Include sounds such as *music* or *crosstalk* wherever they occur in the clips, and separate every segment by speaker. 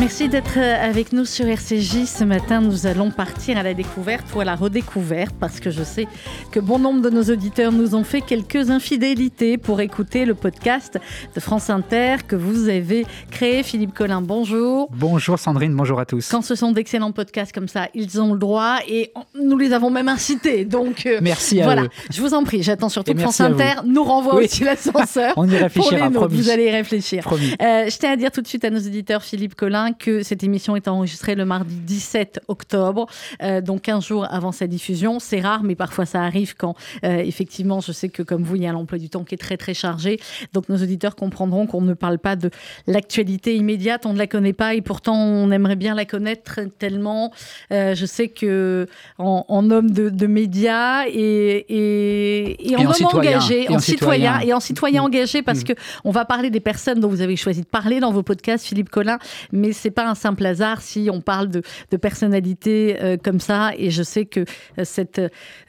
Speaker 1: Merci d'être avec nous sur RCJ. Ce matin, nous allons partir à la découverte ou à la redécouverte parce que je sais que bon nombre de nos auditeurs nous ont fait quelques infidélités pour écouter le podcast de France Inter que vous avez créé. Philippe Collin, bonjour.
Speaker 2: Bonjour Sandrine, bonjour à tous.
Speaker 1: Quand ce sont d'excellents podcasts comme ça, ils ont le droit et nous les avons même incités. Donc, euh,
Speaker 2: merci à
Speaker 1: voilà.
Speaker 2: eux.
Speaker 1: Je vous en prie, j'attends surtout
Speaker 2: Et
Speaker 1: que France Inter nous renvoie
Speaker 2: Oui.
Speaker 1: aussi l'ascenseur. *laughs*
Speaker 2: On y
Speaker 1: Pour
Speaker 2: réfléchira,
Speaker 1: les
Speaker 2: promis.
Speaker 1: vous allez y réfléchir.
Speaker 2: Promis.
Speaker 1: Euh, je tiens à dire tout de suite à nos auditeurs, Philippe Collin, que cette émission est enregistrée le mardi 17 octobre, euh, donc 15 jours avant sa diffusion. C'est rare, mais parfois ça arrive quand, euh, effectivement, je sais que comme vous, il y a l'emploi du temps qui est très très chargé. Donc nos auditeurs comprendront qu'on ne parle pas de l'actualité immédiate, on ne la connaît pas et pourtant on aimerait bien la connaître tellement. euh, je sais que en, en homme de, de médias et, et, et en
Speaker 2: Et en
Speaker 1: homme
Speaker 2: citoyen.
Speaker 1: engagé, en
Speaker 2: en
Speaker 1: citoyen
Speaker 2: citoyen.
Speaker 1: et en citoyen
Speaker 2: Mm.
Speaker 1: engagé parce
Speaker 2: Mm.
Speaker 1: que on va parler des personnes dont vous avez choisi de parler dans vos podcasts, Philippe Collin, mais c'est pas un simple hasard si on parle de, de personnalités euh, comme ça. Et je sais que euh, cette,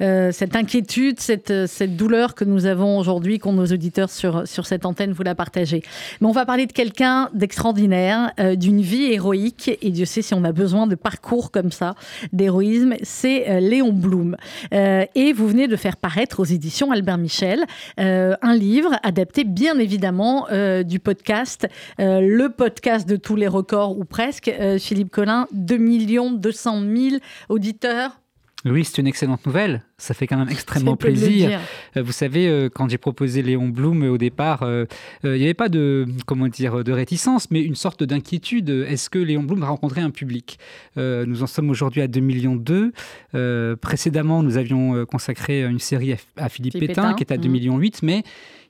Speaker 1: euh, cette inquiétude, cette, cette douleur que nous avons aujourd'hui, qu'ont nos auditeurs sur, sur cette antenne, vous la partagez. Mais on va parler de quelqu'un d'extraordinaire, d'une vie héroïque. Et Dieu sait si on a besoin de parcours comme ça, d'héroïsme. C'est Léon Blum. Et vous venez de faire paraître aux éditions Albert Michel un livre adapté bien évidemment du podcast, le podcast de tous les records ou presque. Euh, Philippe Collin, 2 200 000 auditeurs.
Speaker 2: Oui, c'est une excellente nouvelle. Ça fait quand même extrêmement *laughs* plaisir. Euh, Vous savez, euh, quand j'ai proposé Léon Blum euh, au départ, euh, il n'y avait pas de, comment dire, de réticence, mais une sorte d'inquiétude. Est-ce que Léon Blum va rencontrer un public? Euh, Nous en sommes aujourd'hui à 2 millions 2. Euh, précédemment, nous avions consacré une série à, à Philippe,
Speaker 1: Philippe
Speaker 2: Pétain,
Speaker 1: Pétain,
Speaker 2: qui est à 2
Speaker 1: mhm.
Speaker 2: millions 8, mais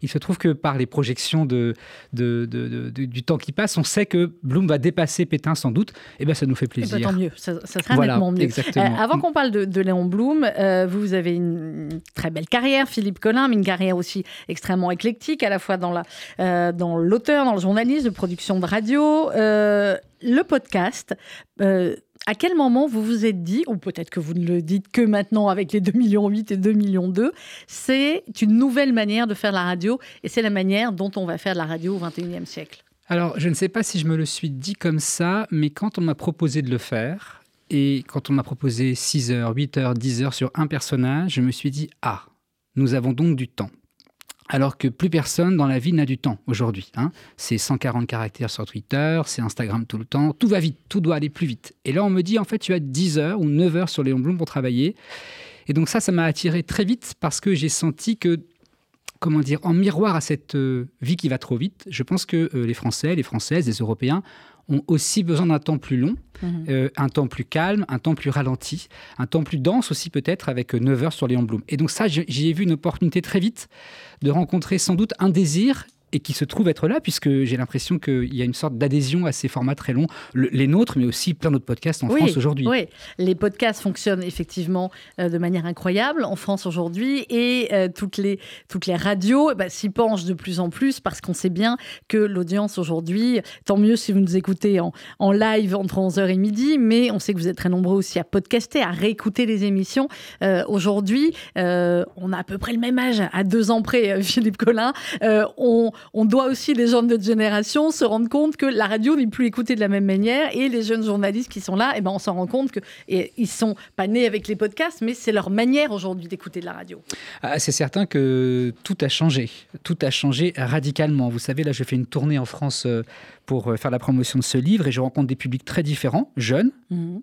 Speaker 2: il se trouve que par les projections de, du temps qui passe, on sait que Blum va dépasser Pétain sans doute. Et bien, ça nous fait
Speaker 1: Eh ben,
Speaker 2: plaisir.
Speaker 1: tant mieux, ça, ça sera
Speaker 2: Voilà,
Speaker 1: nettement mieux.
Speaker 2: exactement.
Speaker 1: Avant qu'on parle de, Léon Blum, vous avez une très belle carrière, Philippe Collin, mais une carrière aussi extrêmement éclectique, à la fois dans la- euh, dans l'auteur, dans le journalisme, de production de radio, euh, le podcast. euh, à quel moment vous vous êtes dit, ou peut-être que vous ne le dites que maintenant avec les 2 millions 8 et 2 millions 2, c'est une nouvelle manière de faire la radio et c'est la manière dont on va faire la radio au 21e siècle?
Speaker 2: Alors, je ne sais pas si je me le suis dit comme ça, mais quand on m'a proposé de le faire, et quand on m'a proposé 6 heures, 8 heures, 10 heures sur un personnage, je me suis dit, ah, nous avons donc du temps. Alors que plus personne dans la vie n'a du temps aujourd'hui. hein. C'est 140 caractères sur Twitter, c'est Instagram tout le temps, tout va vite, tout doit aller plus vite. Et là, on me dit, en fait, tu as 10 heures ou 9 heures sur Léon Blum pour travailler. Et donc ça, ça m'a attiré très vite parce que j'ai senti que comment dire, en miroir à cette euh, vie qui va trop vite, je pense que euh, les Français, les Françaises, les Européens ont aussi besoin d'un temps plus long,
Speaker 1: Mhm.
Speaker 2: euh, un temps plus calme, un temps plus ralenti, un temps plus dense aussi peut-être avec euh, 9 heures sur Léon Blum. Et donc ça, j'y ai vu une opportunité très vite de rencontrer sans doute un désir et qui se trouve être là, puisque j'ai l'impression qu'il y a une sorte d'adhésion à ces formats très longs, le- les nôtres, mais aussi plein d'autres podcasts en
Speaker 1: Oui,
Speaker 2: France aujourd'hui.
Speaker 1: Oui, les podcasts fonctionnent effectivement euh, de manière incroyable en France aujourd'hui et euh, toutes, les, toutes les radios eh ben, s'y penchent de plus en plus parce qu'on sait bien que l'audience aujourd'hui, tant mieux si vous nous écoutez en, en live entre 11h et midi, mais on sait que vous êtes très nombreux aussi à podcaster, à réécouter les émissions. Euh, aujourd'hui, on a à peu près le même âge, à deux ans près, Philippe Collin. On, on doit aussi, les gens de notre génération, se rendre compte que la radio n'est plus écoutée de la même manière et les jeunes journalistes qui sont là, eh ben, on s'en rend compte qu'ils ne sont pas nés avec les podcasts, mais c'est leur manière aujourd'hui d'écouter de la radio.
Speaker 2: Ah, c'est certain que tout a changé. Tout a changé radicalement. Vous savez, là, je fais une tournée en France euh, pour euh, faire la promotion de ce livre et je rencontre des publics très différents, jeunes,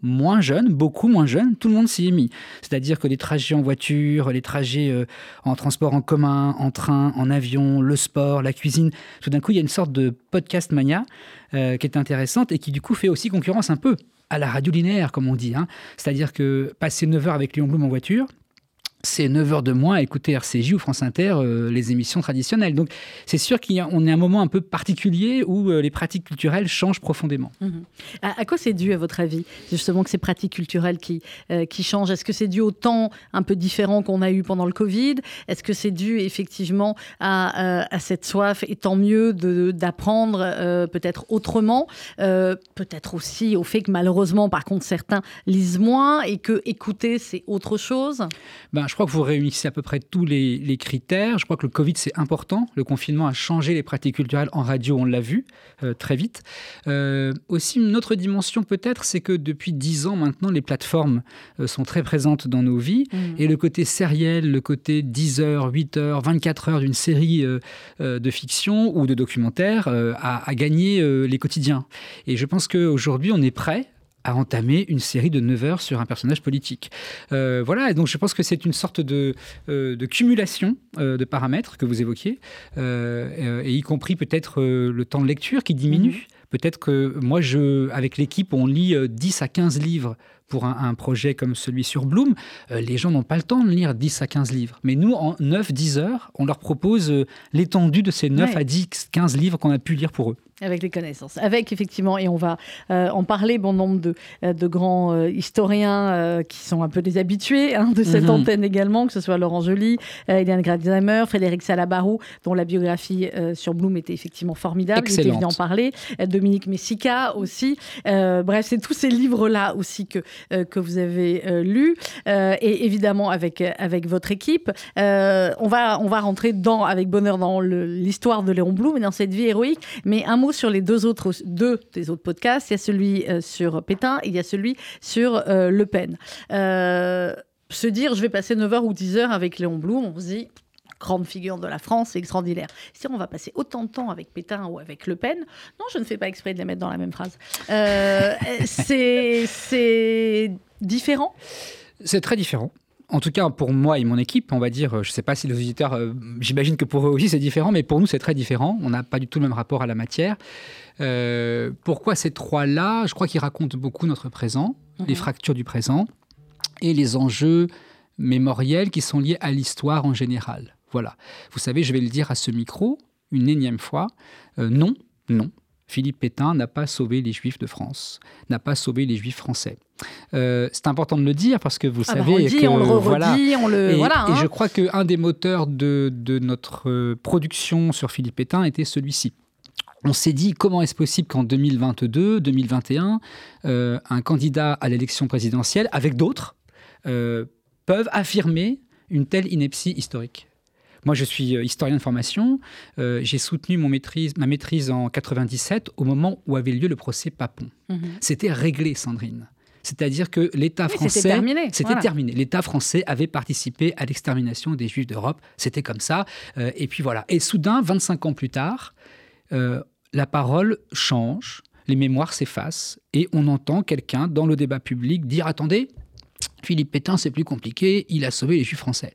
Speaker 2: moins jeunes, beaucoup moins jeunes. Tout le monde s'y est mis. C'est-à-dire que les trajets en voiture, les trajets euh, en transport en commun, en train, en avion, le sport, la cuisine, tout d'un coup, il y a une sorte de podcast mania euh, qui est intéressante et qui, du coup, fait aussi concurrence un peu à la radio linéaire, comme on dit. hein. C'est-à-dire que passer 9 heures avec Léon Blum en voiture, c'est 9 heures de moins à écouter RCJ ou France Inter, euh, les émissions traditionnelles. Donc c'est sûr qu'on est à un moment un peu particulier où euh, les pratiques culturelles changent profondément.
Speaker 1: Mhm. À, quoi c'est dû, à votre avis, justement, que ces pratiques culturelles qui, euh, qui changent? Est-ce que c'est dû au temps un peu différent qu'on a eu pendant le Covid? Est-ce que c'est dû effectivement à, à, cette soif, et tant mieux, d'apprendre peut-être autrement Peut-être aussi au fait que malheureusement, par contre, certains lisent moins et que écouter, c'est autre chose?
Speaker 2: Ben, je crois que vous réunissez à peu près tous les, critères. Je crois que le Covid, c'est important. Le confinement a changé les pratiques culturelles en radio, on l'a vu euh, très vite. Euh, aussi, une autre dimension peut-être, c'est que depuis dix ans maintenant, les plateformes euh, sont très présentes dans nos vies. Mmh. Et le côté sériel, le côté 10 heures, 8 heures, 24 heures d'une série de fiction ou de documentaire a, a, gagné les quotidiens. Et je pense qu'aujourd'hui, on est prêt à entamer une série de 9 heures sur un personnage politique. Euh, voilà, donc je pense que c'est une sorte de, euh, de cumulation euh, de paramètres que vous évoquiez, et y compris peut-être le temps de lecture qui diminue. Mhm. Peut-être que moi, je, avec l'équipe, on lit 10 à 15 livres pour un, projet comme celui sur Bloom, les gens n'ont pas le temps de lire 10 à 15 livres. Mais nous, en 9-10 heures, on leur propose l'étendue de ces 9 à 10, 15 livres qu'on a pu lire pour eux.
Speaker 1: Avec les connaissances. Avec, effectivement, et on va euh, en parler, bon nombre de, euh, de grands euh, historiens qui sont un peu des habitués hein, de cette mhm. antenne également, que ce soit Laurent Joly, Eliane Gradzheimer, Frédéric Salabarou, dont la biographie sur Bloom était effectivement formidable.
Speaker 2: Excellente.
Speaker 1: Il était venu en parler. Dominique Messica aussi. bref, c'est tous ces livres-là aussi que, que vous avez lus. et évidemment, avec, avec votre équipe. on, va, on va rentrer dans, avec bonheur dans l'histoire de Léon Blum et dans cette vie héroïque. Mais un mot sur les deux autres deux des autres podcasts. Il y a celui euh, sur Pétain et il y a celui sur euh, Le Pen. Euh, se dire, je vais passer 9 h ou 10 h avec Léon Blum, on se dit, grande figure de la France, c'est extraordinaire. Si on va passer autant de temps avec Pétain ou avec Le Pen, non, je ne fais pas exprès de les mettre dans la même phrase. *laughs* c'est différent?
Speaker 2: C'est très différent en tout cas pour moi et mon équipe, on va dire, je ne sais pas si les auditeurs, euh, j'imagine que pour eux aussi c'est différent, mais pour nous c'est très différent. On n'a pas du tout le même rapport à la matière. Euh, pourquoi ces trois-là? Je crois qu'ils racontent beaucoup notre présent, les mhm. fractures du présent et les enjeux mémoriels qui sont liés à l'histoire en général. Voilà. Vous savez, je vais le dire à ce micro une énième fois. Euh, non, non, Philippe Pétain n'a pas sauvé les Juifs de France, n'a pas sauvé les Juifs français. Euh, c'est important de le dire parce que vous ah bah, savez
Speaker 1: on
Speaker 2: que
Speaker 1: on le voilà, on le
Speaker 2: et,
Speaker 1: voilà,
Speaker 2: et hein. je crois qu'un des moteurs de, notre euh, production sur Philippe Pétain était celui-ci. On s'est dit comment est-ce possible qu'en 2022, 2021, euh, un candidat à l'élection présidentielle avec d'autres peuvent affirmer une telle ineptie historique? Moi, je suis euh, historien de formation. Euh, j'ai soutenu mon maîtrise, ma maîtrise en 97 au moment où avait lieu le procès Papon. Mhm. C'était réglé, Sandrine. C'est-à-dire que l'État français. C'était
Speaker 1: terminé.
Speaker 2: C'était terminé. L'État français avait participé à l'extermination des Juifs d'Europe. C'était comme ça. Euh, et puis voilà. Et soudain, 25 ans plus tard, la parole change, les mémoires s'effacent et on entend quelqu'un dans le débat public dire Attendez, Philippe Pétain, c'est plus compliqué, il a sauvé les Juifs français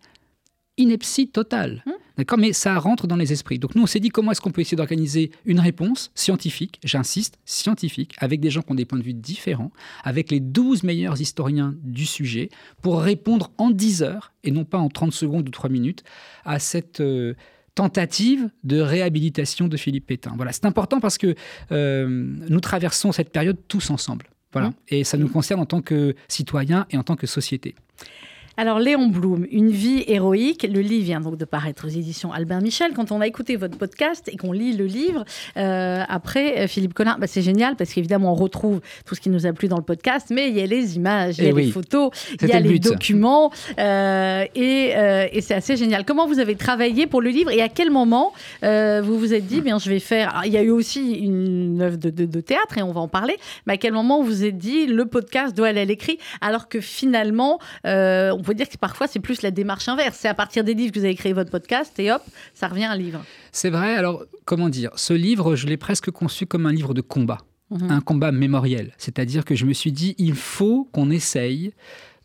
Speaker 2: ineptie totale. Mmh. D'accord? Mais ça rentre dans les esprits. Donc nous, on s'est dit comment est-ce qu'on peut essayer d'organiser une réponse scientifique, j'insiste, scientifique, avec des gens qui ont des points de vue différents, avec les 12 meilleurs historiens du sujet, pour répondre en 10 heures, et non pas en 30 secondes ou 3 minutes, à cette... Euh, tentative de réhabilitation de Philippe Pétain. Voilà, c'est important parce que euh, nous traversons cette période tous ensemble. Voilà, mmh. et ça nous concerne en tant que citoyens et en tant que société.
Speaker 1: Alors, Léon Blum, Une vie héroïque. Le livre vient donc de paraître aux éditions Albert Michel. Quand on a écouté votre podcast et qu'on lit le livre, euh, après, euh, Philippe Collin, bah, c'est génial parce qu'évidemment, on retrouve tout ce qui nous a plu dans le podcast, mais il y a les images, il y a eh les photos, il y a les documents euh, et, c'est assez génial. Comment vous avez travaillé pour le livre et à quel moment vous vous êtes dit, bien, je vais faire. il y a eu aussi une œuvre de, théâtre et on va en parler, mais à quel moment vous vous êtes dit, le podcast doit aller à l'écrit alors que finalement, on peut dire que parfois c'est plus la démarche inverse. C'est à partir des livres que vous avez créé votre podcast et hop, ça revient un livre.
Speaker 2: C'est vrai. Alors, comment dire? Ce livre, je l'ai presque conçu comme un livre de combat, mhm. un combat mémoriel. C'est-à-dire que je me suis dit, il faut qu'on essaye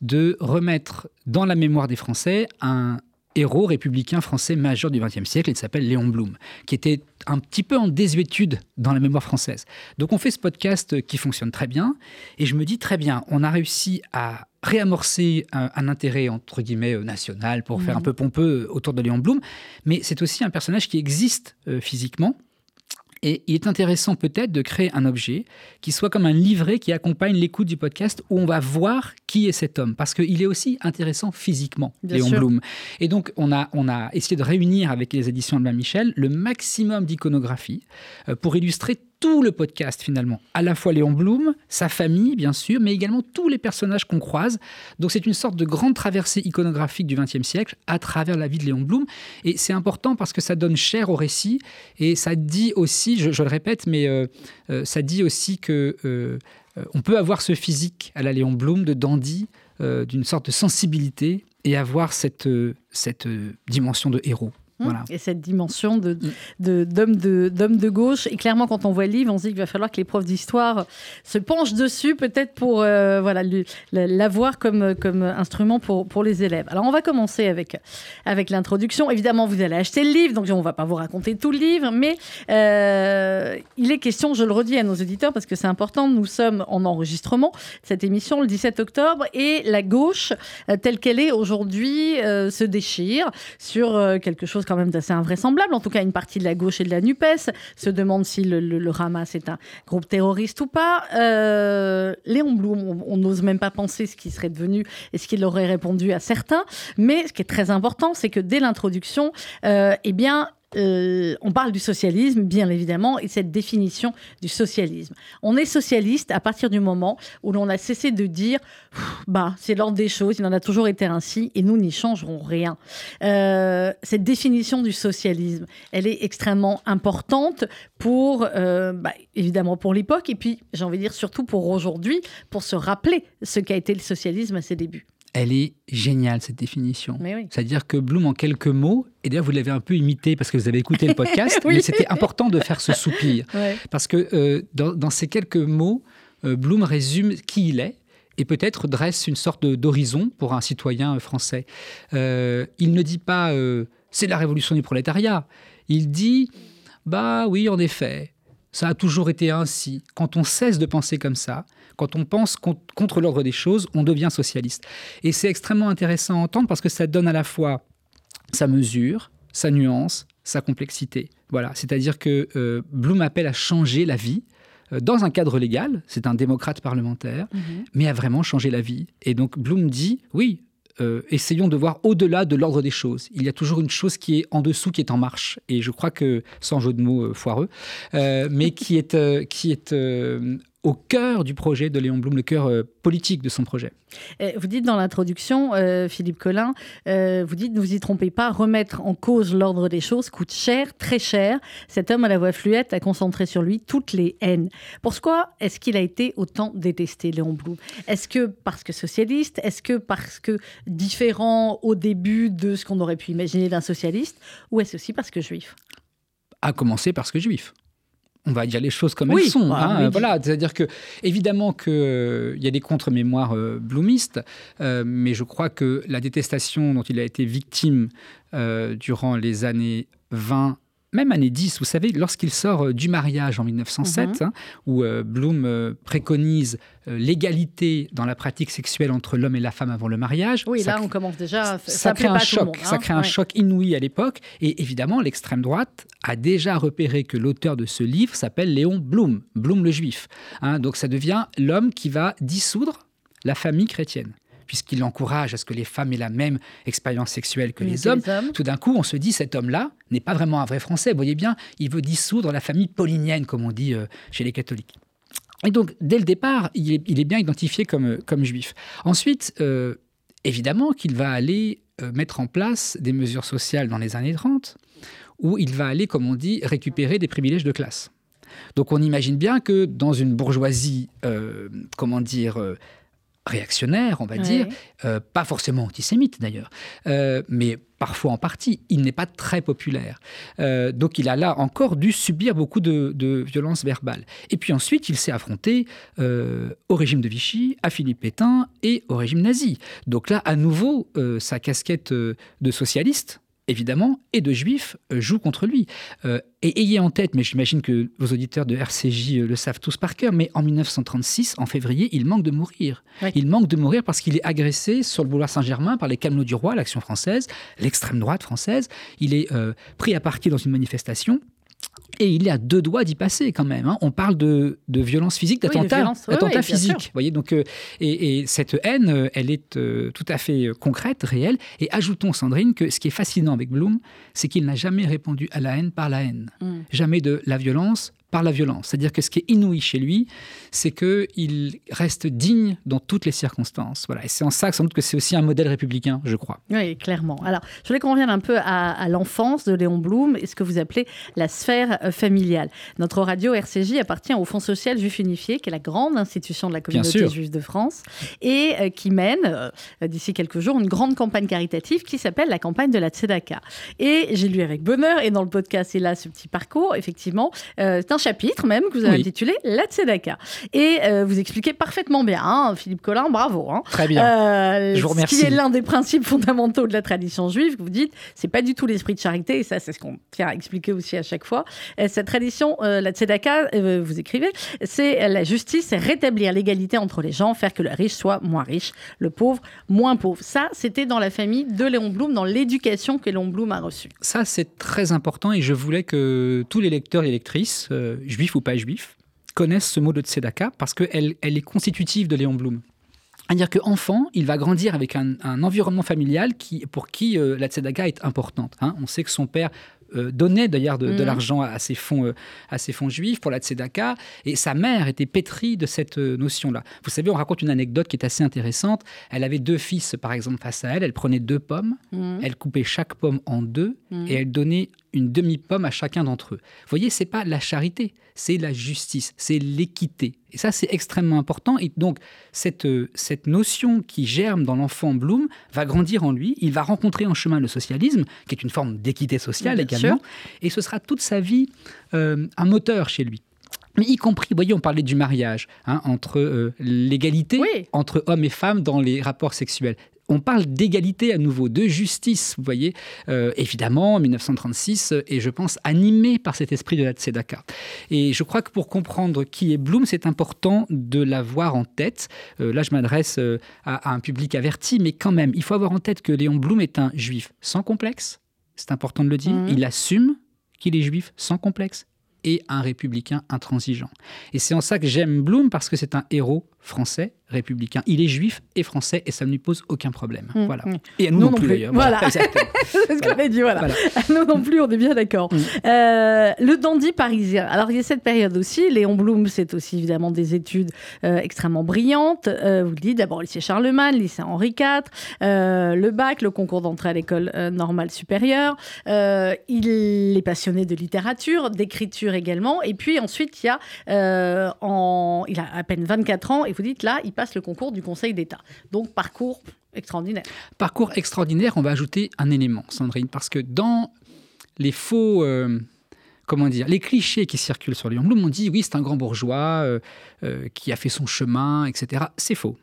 Speaker 2: de remettre dans la mémoire des Français un héros républicain français majeur du XXe siècle. Il s'appelle Léon Blum, qui était un petit peu en désuétude dans la mémoire française. Donc on fait ce podcast qui fonctionne très bien, et je me dis très bien, on a réussi à réamorcer un, intérêt entre guillemets euh, national pour faire un peu pompeux autour de Léon Blum, mais c'est aussi un personnage qui existe euh, physiquement et il est intéressant peut-être de créer un objet qui soit comme un livret qui accompagne l'écoute du podcast où on va voir qui est cet homme. Parce qu'il est aussi intéressant physiquement, Léon Blum. Et donc, on a, on a essayé de réunir avec les éditions de la Michel le maximum d'iconographie euh, pour illustrer tout le podcast finalement, à la fois Léon Blum, sa famille bien sûr, mais également tous les personnages qu'on croise. Donc c'est une sorte de grande traversée iconographique du XXe siècle à travers la vie de Léon Blum. Et c'est important parce que ça donne chair au récit et ça dit aussi, je, le répète, mais euh, euh, ça dit aussi que euh, on peut avoir ce physique à la Léon Blum de dandy, d'une sorte de sensibilité et avoir cette, cette dimension de héros.
Speaker 1: Mmh. Et cette dimension de, d'homme de, de, gauche. Et clairement, quand on voit le livre, on se dit qu'il va falloir que les profs d'histoire se penchent dessus, peut-être pour euh, voilà, l'avoir comme, comme instrument pour, pour les élèves. Alors, on va commencer avec, avec l'introduction. Évidemment, vous allez acheter le livre, donc on ne va pas vous raconter tout le livre, mais euh, il est question, je le redis à nos auditeurs, parce que c'est important, nous sommes en enregistrement, cette émission, le 17 octobre, et la gauche, euh, telle qu'elle est aujourd'hui, se déchire sur quelque chose quand même assez invraisemblable. En tout cas, une partie de la gauche et de la NUPES se demande si le, le, Hamas est un groupe terroriste ou pas. Euh, Léon Blum, on n'ose même pas penser ce qui serait devenu et ce qu'il aurait répondu à certains. Mais ce qui est très important, c'est que dès l'introduction, euh, eh bien, euh, on parle du socialisme, bien évidemment, et cette définition du socialisme. On est socialiste à partir du moment où l'on a cessé de dire bah, c'est l'ordre des choses, il en a toujours été ainsi, et nous n'y changerons rien. Euh, cette définition du socialisme, elle est extrêmement importante pour, euh, bah, évidemment, pour l'époque, et puis, j'ai envie de dire, surtout pour aujourd'hui, pour se rappeler ce qu'a été le socialisme à ses débuts
Speaker 2: elle est géniale, cette définition. C'est-à-dire que Bloom, en quelques mots, et d'ailleurs vous l'avez un peu imité parce que vous avez écouté le *laughs* podcast, mais c'était important de faire ce soupir. *laughs* Parce que euh, dans, ces quelques mots, euh, Bloom résume qui il est et peut-être dresse une sorte d'horizon pour un citoyen euh, français. il ne dit pas c'est la révolution du prolétariat. Il dit bah oui, en effet, ça a toujours été ainsi. Quand on cesse de penser comme ça, quand on pense contre l'ordre des choses, on devient socialiste. Et c'est extrêmement intéressant à entendre parce que ça donne à la fois sa mesure, sa nuance, sa complexité. Voilà, c'est-à-dire que euh, Bloom appelle à changer la vie euh, dans un cadre légal, c'est un démocrate parlementaire, mhm. mais à vraiment changer la vie. Et donc Bloom dit, oui, euh, essayons de voir au-delà de l'ordre des choses. Il y a toujours une chose qui est en dessous, qui est en marche. Et je crois que, sans jeu de mots foireux, mais qui est, qui est au cœur du projet de Léon Blum, le cœur euh, politique de son projet.
Speaker 1: Vous dites dans l'introduction, euh, Philippe Collin, euh, vous dites, ne vous y trompez pas, remettre en cause l'ordre des choses coûte cher, très cher. Cet homme à la voix fluette a concentré sur lui toutes les haines. Pourquoi est-ce qu'il a été autant détesté, Léon Blum? Est-ce que parce que socialiste? Est-ce que parce que différent au début de ce qu'on aurait pu imaginer d'un socialiste? Ou est-ce aussi parce que juif?
Speaker 2: À commencer parce que juif on va dire les choses comme elles sont. Ah, hein, voilà, c'est-à-dire que évidemment qu'il euh, y a des contre-mémoires euh, bloomistes, euh, mais je crois que la détestation dont il a été victime durant les années 20 même année 10, vous savez, lorsqu'il sort euh, du mariage en 1907, mhm. hein, où euh, Bloom euh, préconise l'égalité dans la pratique sexuelle entre l'homme et la femme avant le mariage.
Speaker 1: Oui, là, on commence déjà.
Speaker 2: Ça, ça crée un choc, ça hein. crée un choc inouï à l'époque. Et évidemment, l'extrême droite a déjà repéré que l'auteur de ce livre s'appelle Léon Blum, Blum le juif. Hein. donc ça devient l'homme qui va dissoudre la famille chrétienne puisqu'il encourage à ce que les femmes aient la même expérience sexuelle que, les, hommes, tout d'un coup, on se dit, cet homme-là n'est pas vraiment un vrai Français. Vous voyez bien, il veut dissoudre la famille paulinienne, comme on dit euh, chez les catholiques. Et donc, dès le départ, il est, bien identifié comme, euh, comme juif. Ensuite, euh, évidemment qu'il va aller mettre en place des mesures sociales dans les années 30, où il va aller, comme on dit, récupérer des privilèges de classe. Donc on imagine bien que dans une bourgeoisie, comment dire, réactionnaire, on va
Speaker 1: Ouais.
Speaker 2: dire, euh, pas forcément antisémite d'ailleurs, euh, mais parfois en partie. Il n'est pas très populaire. Euh, donc il a là encore dû subir beaucoup de, de violences verbales. Et puis ensuite, il s'est affronté au régime de Vichy, à Philippe Pétain et au régime nazi. Donc là, à nouveau, sa casquette de socialiste, évidemment, et de juif euh, joue contre lui. Euh, et ayez en tête, mais j'imagine que vos auditeurs de RCJ euh, le savent tous par cœur, mais en 1936, en février, il manque de mourir.
Speaker 1: Oui.
Speaker 2: Il manque de mourir parce qu'il est agressé sur le boulevard Saint-Germain par les Camelots du Roi, l'action française, l'extrême droite française. Il est euh, pris à partie dans une manifestation. Et il est à deux doigts d'y passer quand même. hein. On parle de, de violence physique, d'attentat
Speaker 1: oui,
Speaker 2: physique. voyez, donc, euh, et, et cette haine, euh, elle est euh, tout à fait concrète, réelle. Et ajoutons, Sandrine, que ce qui est fascinant avec Bloom, c'est qu'il n'a jamais répondu à la haine par la haine.
Speaker 1: Mm.
Speaker 2: Jamais de la violence par la violence. C'est-à-dire que ce qui est inouï chez lui, c'est qu'il reste digne dans toutes les circonstances. Voilà. Et c'est en ça que sans doute que c'est aussi un modèle républicain, je crois.
Speaker 1: Oui, clairement. Alors, je voulais qu'on revienne un peu à, à l'enfance de Léon Blum et ce que vous appelez la sphère euh, familiale. Notre radio RCJ appartient au Fonds social juif unifié, qui est la grande institution de la communauté juive de France, et euh, qui mène, euh, d'ici quelques jours, une grande campagne caritative qui s'appelle la campagne de la Tzedaka. Et j'ai lu avec bonheur, et dans le podcast, il a ce petit parcours, effectivement, euh, c'est un chapitre même que vous avez
Speaker 2: Oui.
Speaker 1: intitulé La Tzedaka. Et euh, vous expliquez parfaitement bien, hein, Philippe Collin, bravo. hein.
Speaker 2: Très bien.
Speaker 1: Euh,
Speaker 2: Je vous
Speaker 1: Ce
Speaker 2: remercie.
Speaker 1: qui est l'un des principes fondamentaux de la tradition juive, que vous dites, c'est pas du tout l'esprit de charité, et ça, c'est ce qu'on tient à expliquer aussi à chaque fois. Euh, cette tradition, euh, la tzedaka, vous écrivez, c'est la justice, c'est rétablir l'égalité entre les gens, faire que le riche soit moins riche, le pauvre moins pauvre. Ça, c'était dans la famille de Léon Blum, dans l'éducation que Léon Blum a reçue.
Speaker 2: Ça, c'est très important et je voulais que tous les lecteurs et lectrices, euh, juifs ou pas juifs, connaissent ce mot de tzedaka parce qu'elle elle est constitutive de Léon Blum. C'est-à-dire qu'enfant, il va grandir avec un, un environnement familial qui, pour qui euh, la tzedaka est importante. hein. On sait que son père euh, donnait d'ailleurs de, de
Speaker 1: Mhm.
Speaker 2: l'argent à ses fonds, euh, à ses fonds juifs pour la tzedaka, et sa mère était pétrie de cette notion-là. Vous savez, on raconte une anecdote qui est assez intéressante. Elle avait deux fils, par exemple, face à elle. Elle prenait deux pommes,
Speaker 1: Mhm.
Speaker 2: elle coupait chaque pomme en deux
Speaker 1: Mhm.
Speaker 2: et elle donnait une demi-pomme à chacun d'entre eux. Vous voyez, c'est pas la charité, c'est la justice, c'est l'équité. Et ça, c'est extrêmement important. Et donc, cette, euh, cette notion qui germe dans l'enfant Bloom va grandir en lui. Il va rencontrer en chemin le socialisme, qui est une forme d'équité sociale également. Et ce sera toute sa vie euh, un moteur chez lui. Mais y compris, vous voyez, on parlait du mariage, hein, entre euh, l'égalité
Speaker 1: Oui.
Speaker 2: entre hommes et femmes dans les rapports sexuels. On parle d'égalité à nouveau, de justice, vous voyez, euh, évidemment, en 1936, euh, et je pense animé par cet esprit de la Tzedaka. Et je crois que pour comprendre qui est Bloom, c'est important de l'avoir en tête. Euh, là, je m'adresse euh, à, à un public averti, mais quand même, il faut avoir en tête que Léon Blum est un juif sans complexe, c'est important de le dire,
Speaker 1: Mhm.
Speaker 2: il assume qu'il est juif sans complexe, et un républicain intransigeant. Et c'est en ça que j'aime Bloom, parce que c'est un héros français, républicain. Il est juif et français, et ça ne lui pose aucun problème.
Speaker 1: Mhm.
Speaker 2: Voilà.
Speaker 1: Mhm.
Speaker 2: Et à nous
Speaker 1: Nous
Speaker 2: non,
Speaker 1: non
Speaker 2: plus,
Speaker 1: plus.
Speaker 2: d'ailleurs.
Speaker 1: Voilà. *laughs* C'est ce qu'on a dit, voilà.
Speaker 2: Voilà.
Speaker 1: Nous non plus, on est bien d'accord.
Speaker 2: Mm.
Speaker 1: Euh, le dandy parisien. Alors, il y a cette période aussi. Léon Blum, c'est aussi évidemment des études euh, extrêmement brillantes. Euh, vous le dites, d'abord lycée Charlemagne, lycée Henri IV, le bac, le concours d'entrée à l'école normale supérieure. Il est passionné de littérature, d'écriture également. Et puis ensuite, il y a, en, il a à peine 24 ans, et vous dites là, il passe le concours du Conseil d'État. Donc, parcours extraordinaire.
Speaker 2: Parcours extraordinaire, on va ajouter un élément, Sandrine, parce que dans les faux. euh, Comment dire Les clichés qui circulent sur Léon Blum, on dit oui, c'est un grand bourgeois euh, euh, qui a fait son chemin, etc. C'est faux.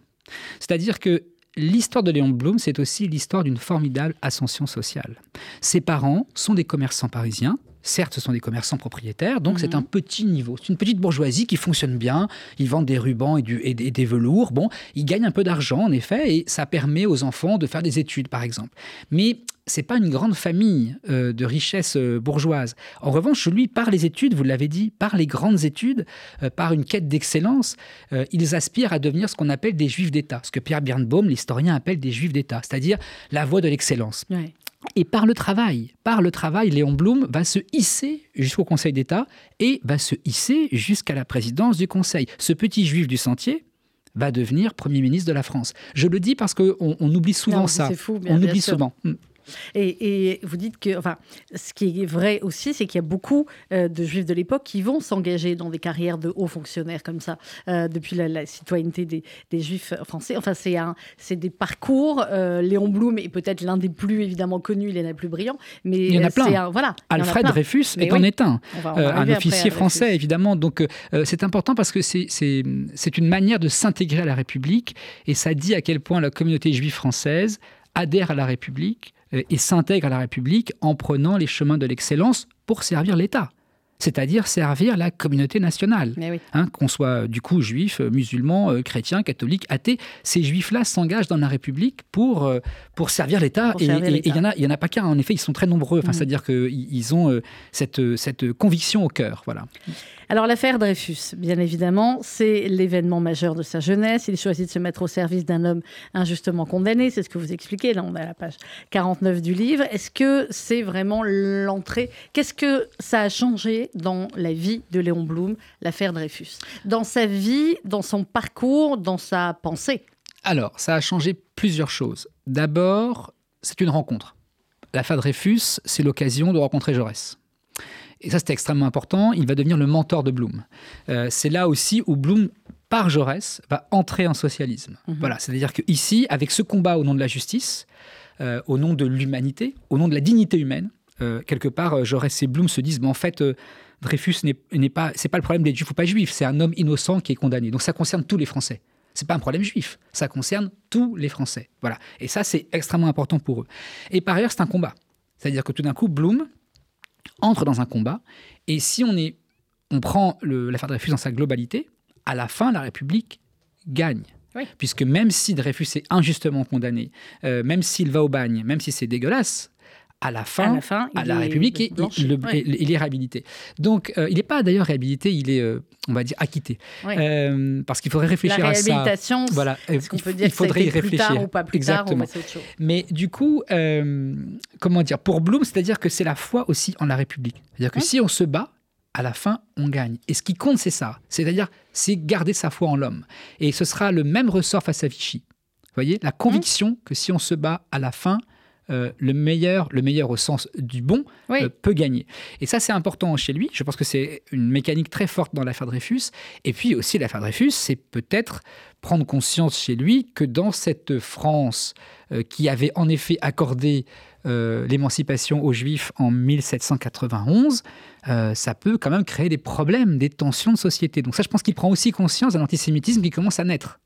Speaker 2: C'est-à-dire que l'histoire de Léon Blum, c'est aussi l'histoire d'une formidable ascension sociale. Ses parents sont des commerçants parisiens. Certes, ce sont des commerçants propriétaires, donc c'est un petit niveau. C'est une petite bourgeoisie qui fonctionne bien. Ils vendent des rubans et, du- et des- et des velours. Bon, ils gagnent un peu d'argent, en effet, et ça permet aux enfants de faire des études, par exemple. Mais c'est pas une grande famille euh, de richesse euh, bourgeoise. En revanche, lui, par les études, vous l'avez dit, par les grandes études, euh, par une quête d'excellence, euh, ils aspirent à devenir ce qu'on appelle des juifs d'État, ce que Pierre Birnbaum, l'historien, appelle des juifs d'État, c'est-à-dire la voie de l'excellence.
Speaker 1: Ouais.
Speaker 2: Et par le travail, par le travail, Léon Blum va se hisser jusqu'au Conseil d'État et va se hisser jusqu'à la présidence du Conseil. Ce petit juif du sentier va devenir Premier ministre de la France. Je le dis parce qu'on on oublie souvent
Speaker 1: Non,
Speaker 2: ça.
Speaker 1: c'est fou, bien-
Speaker 2: on
Speaker 1: bien
Speaker 2: oublie
Speaker 1: sûr.
Speaker 2: souvent.
Speaker 1: Et, et, vous dites que, enfin, ce qui est vrai aussi, c'est qu'il y a beaucoup euh, de juifs de l'époque qui vont s'engager dans des carrières de hauts fonctionnaires comme ça, euh, depuis la, la, citoyenneté des, des, juifs français. Enfin, c'est un, c'est des parcours. Euh, Léon Blum est peut-être l'un des plus évidemment connus, il est le plus brillant, mais
Speaker 2: il y en a plein.
Speaker 1: Un, voilà,
Speaker 2: Alfred
Speaker 1: plein.
Speaker 2: Dreyfus
Speaker 1: Mais
Speaker 2: est
Speaker 1: oui.
Speaker 2: en est un, un officier français
Speaker 1: Dreyfus.
Speaker 2: évidemment. Donc c'est important parce que c'est c'est c'est une manière de s'intégrer à la République et ça dit à quel point la communauté juive française adhère à la République et s'intègre à la République en prenant les chemins de l'excellence pour servir l'État, c'est-à-dire servir la communauté nationale.
Speaker 1: Oui.
Speaker 2: Hein, qu'on soit euh, du coup juif, euh, musulman, euh, chrétien, catholique, athée, ces juifs-là s'engagent dans la République pour, euh, pour servir l'État.
Speaker 1: Pour
Speaker 2: Et il y en a, y en a pas qu'un. En effet, ils sont très nombreux. Enfin,
Speaker 1: Mhm.
Speaker 2: c'est-à-dire qu'ils ils ont euh, cette, euh, cette conviction au cœur. Voilà.
Speaker 1: Alors l'affaire Dreyfus, bien évidemment, c'est l'événement majeur de sa jeunesse. Il choisit de se mettre au service d'un homme injustement condamné. C'est ce que vous expliquez. Là, on est à la page 49 du livre. Est-ce que c'est vraiment l'entrée? Qu'est-ce que ça a changé dans la vie de Léon Blum, l'affaire Dreyfus? Dans sa vie, dans son parcours, dans sa pensée?
Speaker 2: Alors, ça a changé plusieurs choses. D'abord, c'est une rencontre. L'affaire Dreyfus, c'est l'occasion de rencontrer Jaurès. Et ça, c'était extrêmement important. Il va devenir le mentor de Blum. Euh, c'est là aussi où Blum, par Jaurès, va entrer en socialisme.
Speaker 1: Mhm.
Speaker 2: Voilà, c'est-à-dire qu'ici, avec ce combat au nom de la justice, euh, au nom de l'humanité, au nom de la dignité humaine, euh, quelque part, Jaurès et Blum se disent, mais en fait, Dreyfus n'est n'est pas, c'est pas le problème des juifs ou pas juifs, c'est un homme innocent qui est condamné. Donc ça concerne tous les Français. C'est pas un problème juif, ça concerne tous les Français. Voilà. Et ça, c'est extrêmement important pour eux. Et par ailleurs, c'est un combat. C'est-à-dire que tout d'un coup, Blum entre dans un combat. Et si on, est, on prend l'affaire Dreyfus dans sa globalité, à la fin, la République gagne.
Speaker 1: Oui.
Speaker 2: Puisque même si Dreyfus est injustement condamné, euh, même s'il va au bagne, même si c'est dégueulasse, à la fin,
Speaker 1: À la fin,
Speaker 2: à la République,
Speaker 1: blanchi.
Speaker 2: il- le-
Speaker 1: Ouais.
Speaker 2: il- il est réhabilité. Donc, euh, il n'est pas d'ailleurs réhabilité, il est, euh, on va dire, acquitté. Euh, parce qu'il faudrait
Speaker 1: La
Speaker 2: réfléchir à ça.
Speaker 1: réhabilitation,
Speaker 2: Voilà,
Speaker 1: qu'on
Speaker 2: il
Speaker 1: peut dire
Speaker 2: il
Speaker 1: que ça a
Speaker 2: faudrait y
Speaker 1: plus
Speaker 2: réfléchir.
Speaker 1: tard ou pas plus
Speaker 2: Exactement.
Speaker 1: tard ou
Speaker 2: Mais du coup, comment dire, pour Bloom, c'est-à-dire que c'est la foi aussi en la République. C'est-à-dire que
Speaker 1: Hein
Speaker 2: si on se bat, à la fin, on gagne. Et ce qui compte, c'est ça. C'est-à-dire, c'est garder sa foi en l'homme. Et ce sera le même ressort face à Vichy. Vous voyez, la conviction que si on se bat à la fin, euh, le meilleur, le meilleur au sens du bon,
Speaker 1: Oui.
Speaker 2: euh, peut gagner. Et ça, c'est important chez lui. Je pense que c'est une mécanique très forte dans l'affaire Dreyfus. Et puis aussi, l'affaire Dreyfus, c'est peut-être prendre conscience chez lui que dans cette France euh, qui avait en effet accordé l'émancipation aux Juifs en 1791, euh, ça peut quand même créer des problèmes, des tensions de société. Donc ça, je pense qu'il prend aussi conscience d'un antisémitisme qui commence à naître.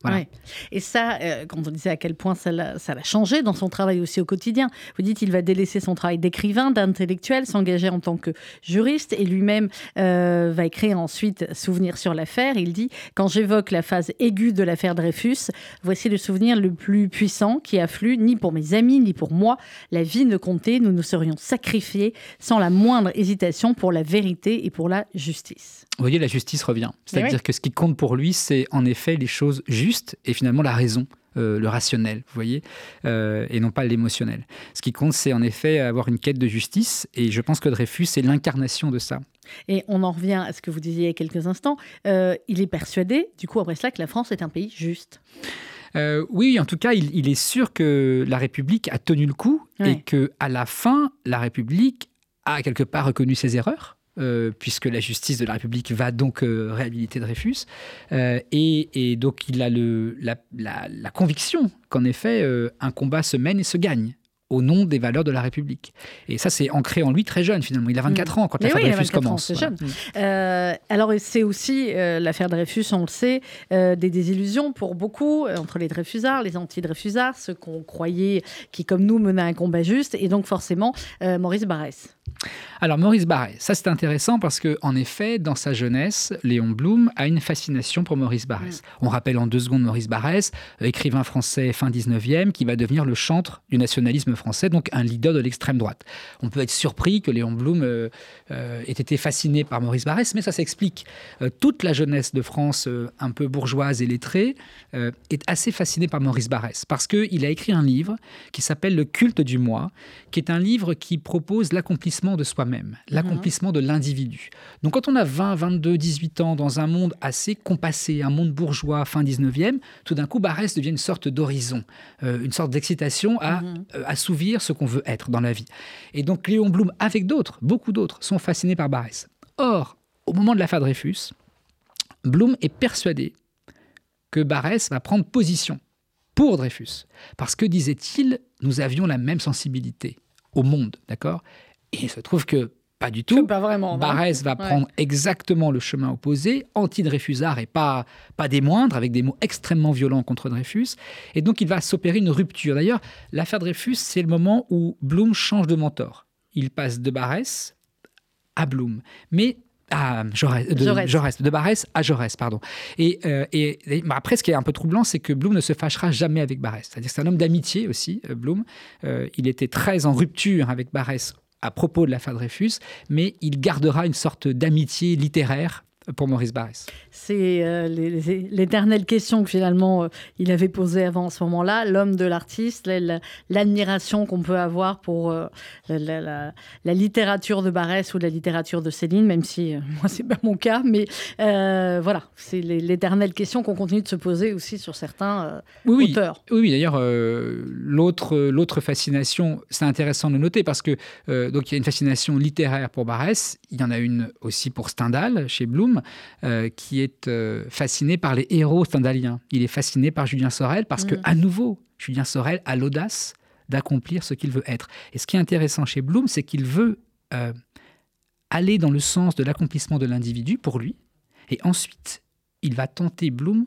Speaker 1: Et ça, euh, quand on disait à quel point ça l'a changé dans son travail aussi au quotidien, vous dites il va délaisser son travail d'écrivain, d'intellectuel, s'engager en tant que juriste et lui-même euh, va écrire ensuite Souvenir sur l'affaire. Il dit Quand j'évoque la phase aiguë de l'affaire Dreyfus, voici le souvenir le plus puissant qui afflue ni pour mes amis ni pour moi. La vie ne comptait, nous nous serions sacrifiés sans la moindre hésitation pour la vérité et pour la justice.
Speaker 2: Vous voyez, la justice revient. C'est-à-dire
Speaker 1: oui.
Speaker 2: que ce qui compte pour lui, c'est en effet les choses justes et finalement la raison. euh, le rationnel, vous voyez, euh, et non pas l'émotionnel. Ce qui compte, c'est en effet avoir une quête de justice, et je pense que Dreyfus est l'incarnation de ça.
Speaker 1: Et on en revient à ce que vous disiez il y a quelques instants. Euh, il est persuadé, du coup, après cela, que la France est un pays juste.
Speaker 2: Euh, oui, en tout cas, il, il est sûr que la République a tenu le coup
Speaker 1: Ouais.
Speaker 2: et que à la fin, la République a quelque part reconnu ses erreurs. Euh, puisque la justice de la République va donc euh, réhabiliter Dreyfus. Euh, et, et donc il a le, la, la- la conviction qu'en effet, un combat se mène et se gagne au nom des valeurs de la République. Et ça, c'est ancré en lui très jeune, finalement. Il a 24 ans quand
Speaker 1: Mm.
Speaker 2: L'affaire
Speaker 1: oui,
Speaker 2: Dreyfus
Speaker 1: 24 ans,
Speaker 2: commence.
Speaker 1: c'est
Speaker 2: Voilà.
Speaker 1: jeune. Euh, alors, c'est aussi euh, l'affaire Dreyfus, on le sait, euh, des désillusions pour beaucoup entre les Dreyfusards, les anti-Dreyfusards, ceux qu'on croyait qui, comme nous, menaient un combat juste, et donc forcément Maurice Barrès.
Speaker 2: Alors Maurice Barrès, ça c'est intéressant parce que en effet, dans sa jeunesse, Léon Blum a une fascination pour Maurice Barrès. On rappelle en deux secondes Maurice Barrès, écrivain français fin 19e, qui va devenir le chantre du nationalisme français, donc un leader de l'extrême droite. On peut être surpris que Léon Blum euh, euh, ait été fasciné par Maurice Barrès, mais ça s'explique. Euh, toute la jeunesse de France, un peu bourgeoise et lettrée, est assez fascinée par Maurice Barrès parce qu'il a écrit un livre qui s'appelle Le culte du moi, qui est un livre qui propose l'accomplissement l'accomplissement de soi-même, l'accomplissement de l'individu. Donc quand on a 20, 22, 18 ans dans un monde assez compassé, un monde bourgeois fin 19e, tout d'un coup Barès devient une sorte d'horizon, euh, une sorte d'excitation à euh, assouvir ce qu'on veut être dans la vie. Et donc Léon Blum, avec d'autres, beaucoup d'autres, sont fascinés par Barès. Or, au moment de l'affaire Dreyfus, Blum est persuadé que Barès va prendre position pour Dreyfus. Parce que, disait-il, nous avions la même sensibilité au monde, d'accord? Et il se trouve que pas du tout.
Speaker 1: Pas vraiment.
Speaker 2: Barès va
Speaker 1: Ouais.
Speaker 2: prendre exactement le chemin opposé, anti-Dreyfusard et pas, pas des moindres, avec des mots extrêmement violents contre Dreyfus. Et donc il va s'opérer une rupture. D'ailleurs, l'affaire Dreyfus, c'est le moment où Blum change de mentor. Il passe de Barès à Blum. Mais à Jaurès, de,
Speaker 1: Jaurès.
Speaker 2: Jaurès, de Barès à Jaurès, pardon. Et, euh, et- et- bah, après, ce qui est un peu troublant, c'est que Blum ne se fâchera jamais avec Barès. C'est-à-dire que c'est un homme d'amitié aussi, euh, Blum. Euh, il était très en rupture avec Barès à propos de l'affaire Dreyfus, mais il gardera une sorte d'amitié littéraire pour Maurice Barrès.
Speaker 1: C'est euh, l'éternelle question que finalement euh, il avait posée avant ce moment-là, l'homme de l'artiste, la- la- l'admiration qu'on peut avoir pour euh, la, la- la- la littérature de Barès ou la littérature de Céline, même si *laughs* moi c'est pas mon cas, mais voilà, c'est l'éternelle question qu'on continue de se poser aussi sur certains
Speaker 2: Oui,
Speaker 1: auteurs.
Speaker 2: Oui, oui, d'ailleurs, l'autre, l'autre fascination, c'est intéressant de noter parce que donc il y a une fascination littéraire pour Barès, il y en a une aussi pour Stendhal chez euh, qui est euh, fasciné par les héros stendhaliens. Il est fasciné par Julien Sorel parce que
Speaker 1: Mhm.
Speaker 2: à nouveau, Julien Sorel a l'audace d'accomplir ce qu'il veut être. Et ce qui est intéressant chez Blum, c'est qu'il veut euh, aller dans le sens de l'accomplissement de l'individu pour lui, et ensuite, il va tenter Blum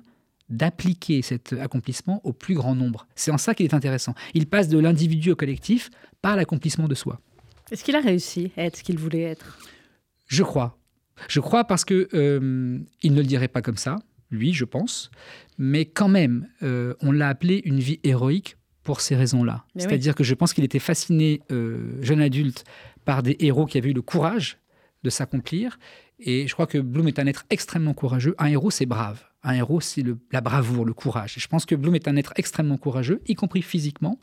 Speaker 2: d'appliquer cet accomplissement au plus grand nombre. C'est en ça qu'il est intéressant. Il passe de l'individu au collectif par l'accomplissement de soi.
Speaker 1: Est-ce qu'il a réussi à être ce qu'il voulait être?
Speaker 2: Je crois. Je crois parce que euh, il ne le dirait pas comme ça, lui, je pense. Mais quand même, euh, on l'a appelé une vie héroïque pour ces raisons-là.
Speaker 1: Oui.
Speaker 2: C'est-à-dire que je pense qu'il était fasciné, euh, jeune adulte, par des héros qui avaient eu le courage de s'accomplir. Et je crois que Bloom est un être extrêmement courageux. Un héros, c'est brave. Un héros, c'est la bravoure, le courage. Et je pense que Bloom est un être extrêmement courageux, y compris physiquement.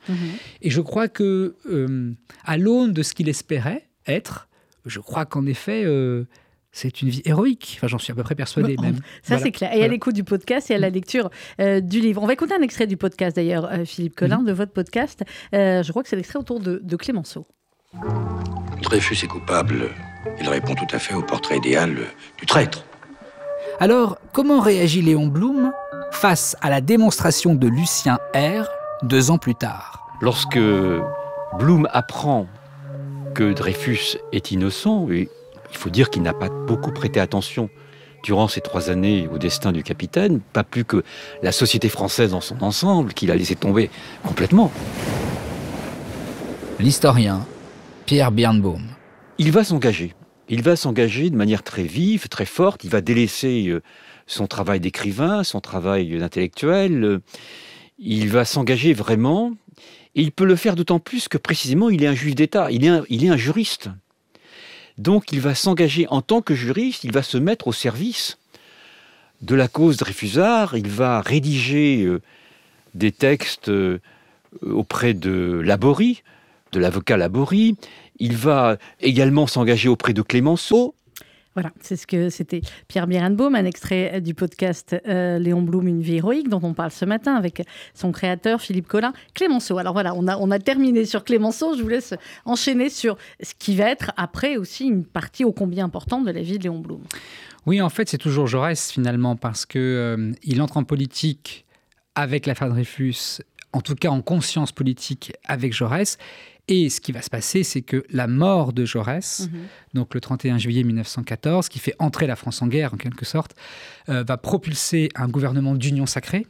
Speaker 2: Et je crois que, euh, à l'aune de ce qu'il espérait être, je crois qu'en effet, euh, c'est une vie héroïque. Enfin, j'en suis à peu près persuadé
Speaker 1: Bah,
Speaker 2: même.
Speaker 1: Ça,
Speaker 2: Voilà.
Speaker 1: c'est clair. Et à l'écoute du podcast et à la lecture euh, du livre. On va écouter un extrait du podcast, d'ailleurs, euh, Philippe. Collin, de votre podcast. Euh, je crois que c'est l'extrait autour de, de Clémenceau.
Speaker 3: Dreyfus est coupable. Il répond tout à fait au portrait idéal du traître.
Speaker 2: Alors, comment réagit Léon Blum face à la démonstration de Lucien R deux ans plus tard?
Speaker 4: Lorsque Blum apprend que Dreyfus est innocent, et il faut dire qu'il n'a pas beaucoup prêté attention durant ces trois années au destin du capitaine, pas plus que la société française dans son ensemble, qu'il a laissé tomber complètement.
Speaker 2: L'historien Pierre Birnbaum.
Speaker 4: Il va s'engager. Il va s'engager de manière très vive, très forte. Il va délaisser euh, son travail d'écrivain, son travail d'intellectuel. Euh, Il va s'engager vraiment. Et il peut le faire d'autant plus que précisément, il est un juge d'État. Il est un, il est un juriste. Donc, il va s'engager en tant que juriste. Il va se mettre au service de la cause Dreyfusard. Il va rédiger euh, des textes euh, auprès de Laborie, de l'avocat Laborie. Il va également s'engager auprès de Clémenceau.
Speaker 1: Voilà, c'est ce que c'était Pierre Birenbaum, un extrait euh, du podcast euh, Léon Blum, Une vie héroïque, dont on parle ce matin avec son créateur Philippe Collin. Clémenceau, alors voilà, on a, on a terminé sur Clémenceau, je vous laisse enchaîner sur ce qui va être après aussi une partie ô combien importante de la vie de Léon Blum.
Speaker 2: Oui, en fait, c'est toujours Jaurès finalement, parce que euh, il entre en politique avec l'affaire Dreyfus, en tout cas en conscience politique avec Jaurès. Et ce qui va se passer, c'est que la mort de Jaurès, donc le 31 juillet 1914, qui fait entrer la France en guerre en quelque sorte, euh, va propulser un gouvernement d'union sacrée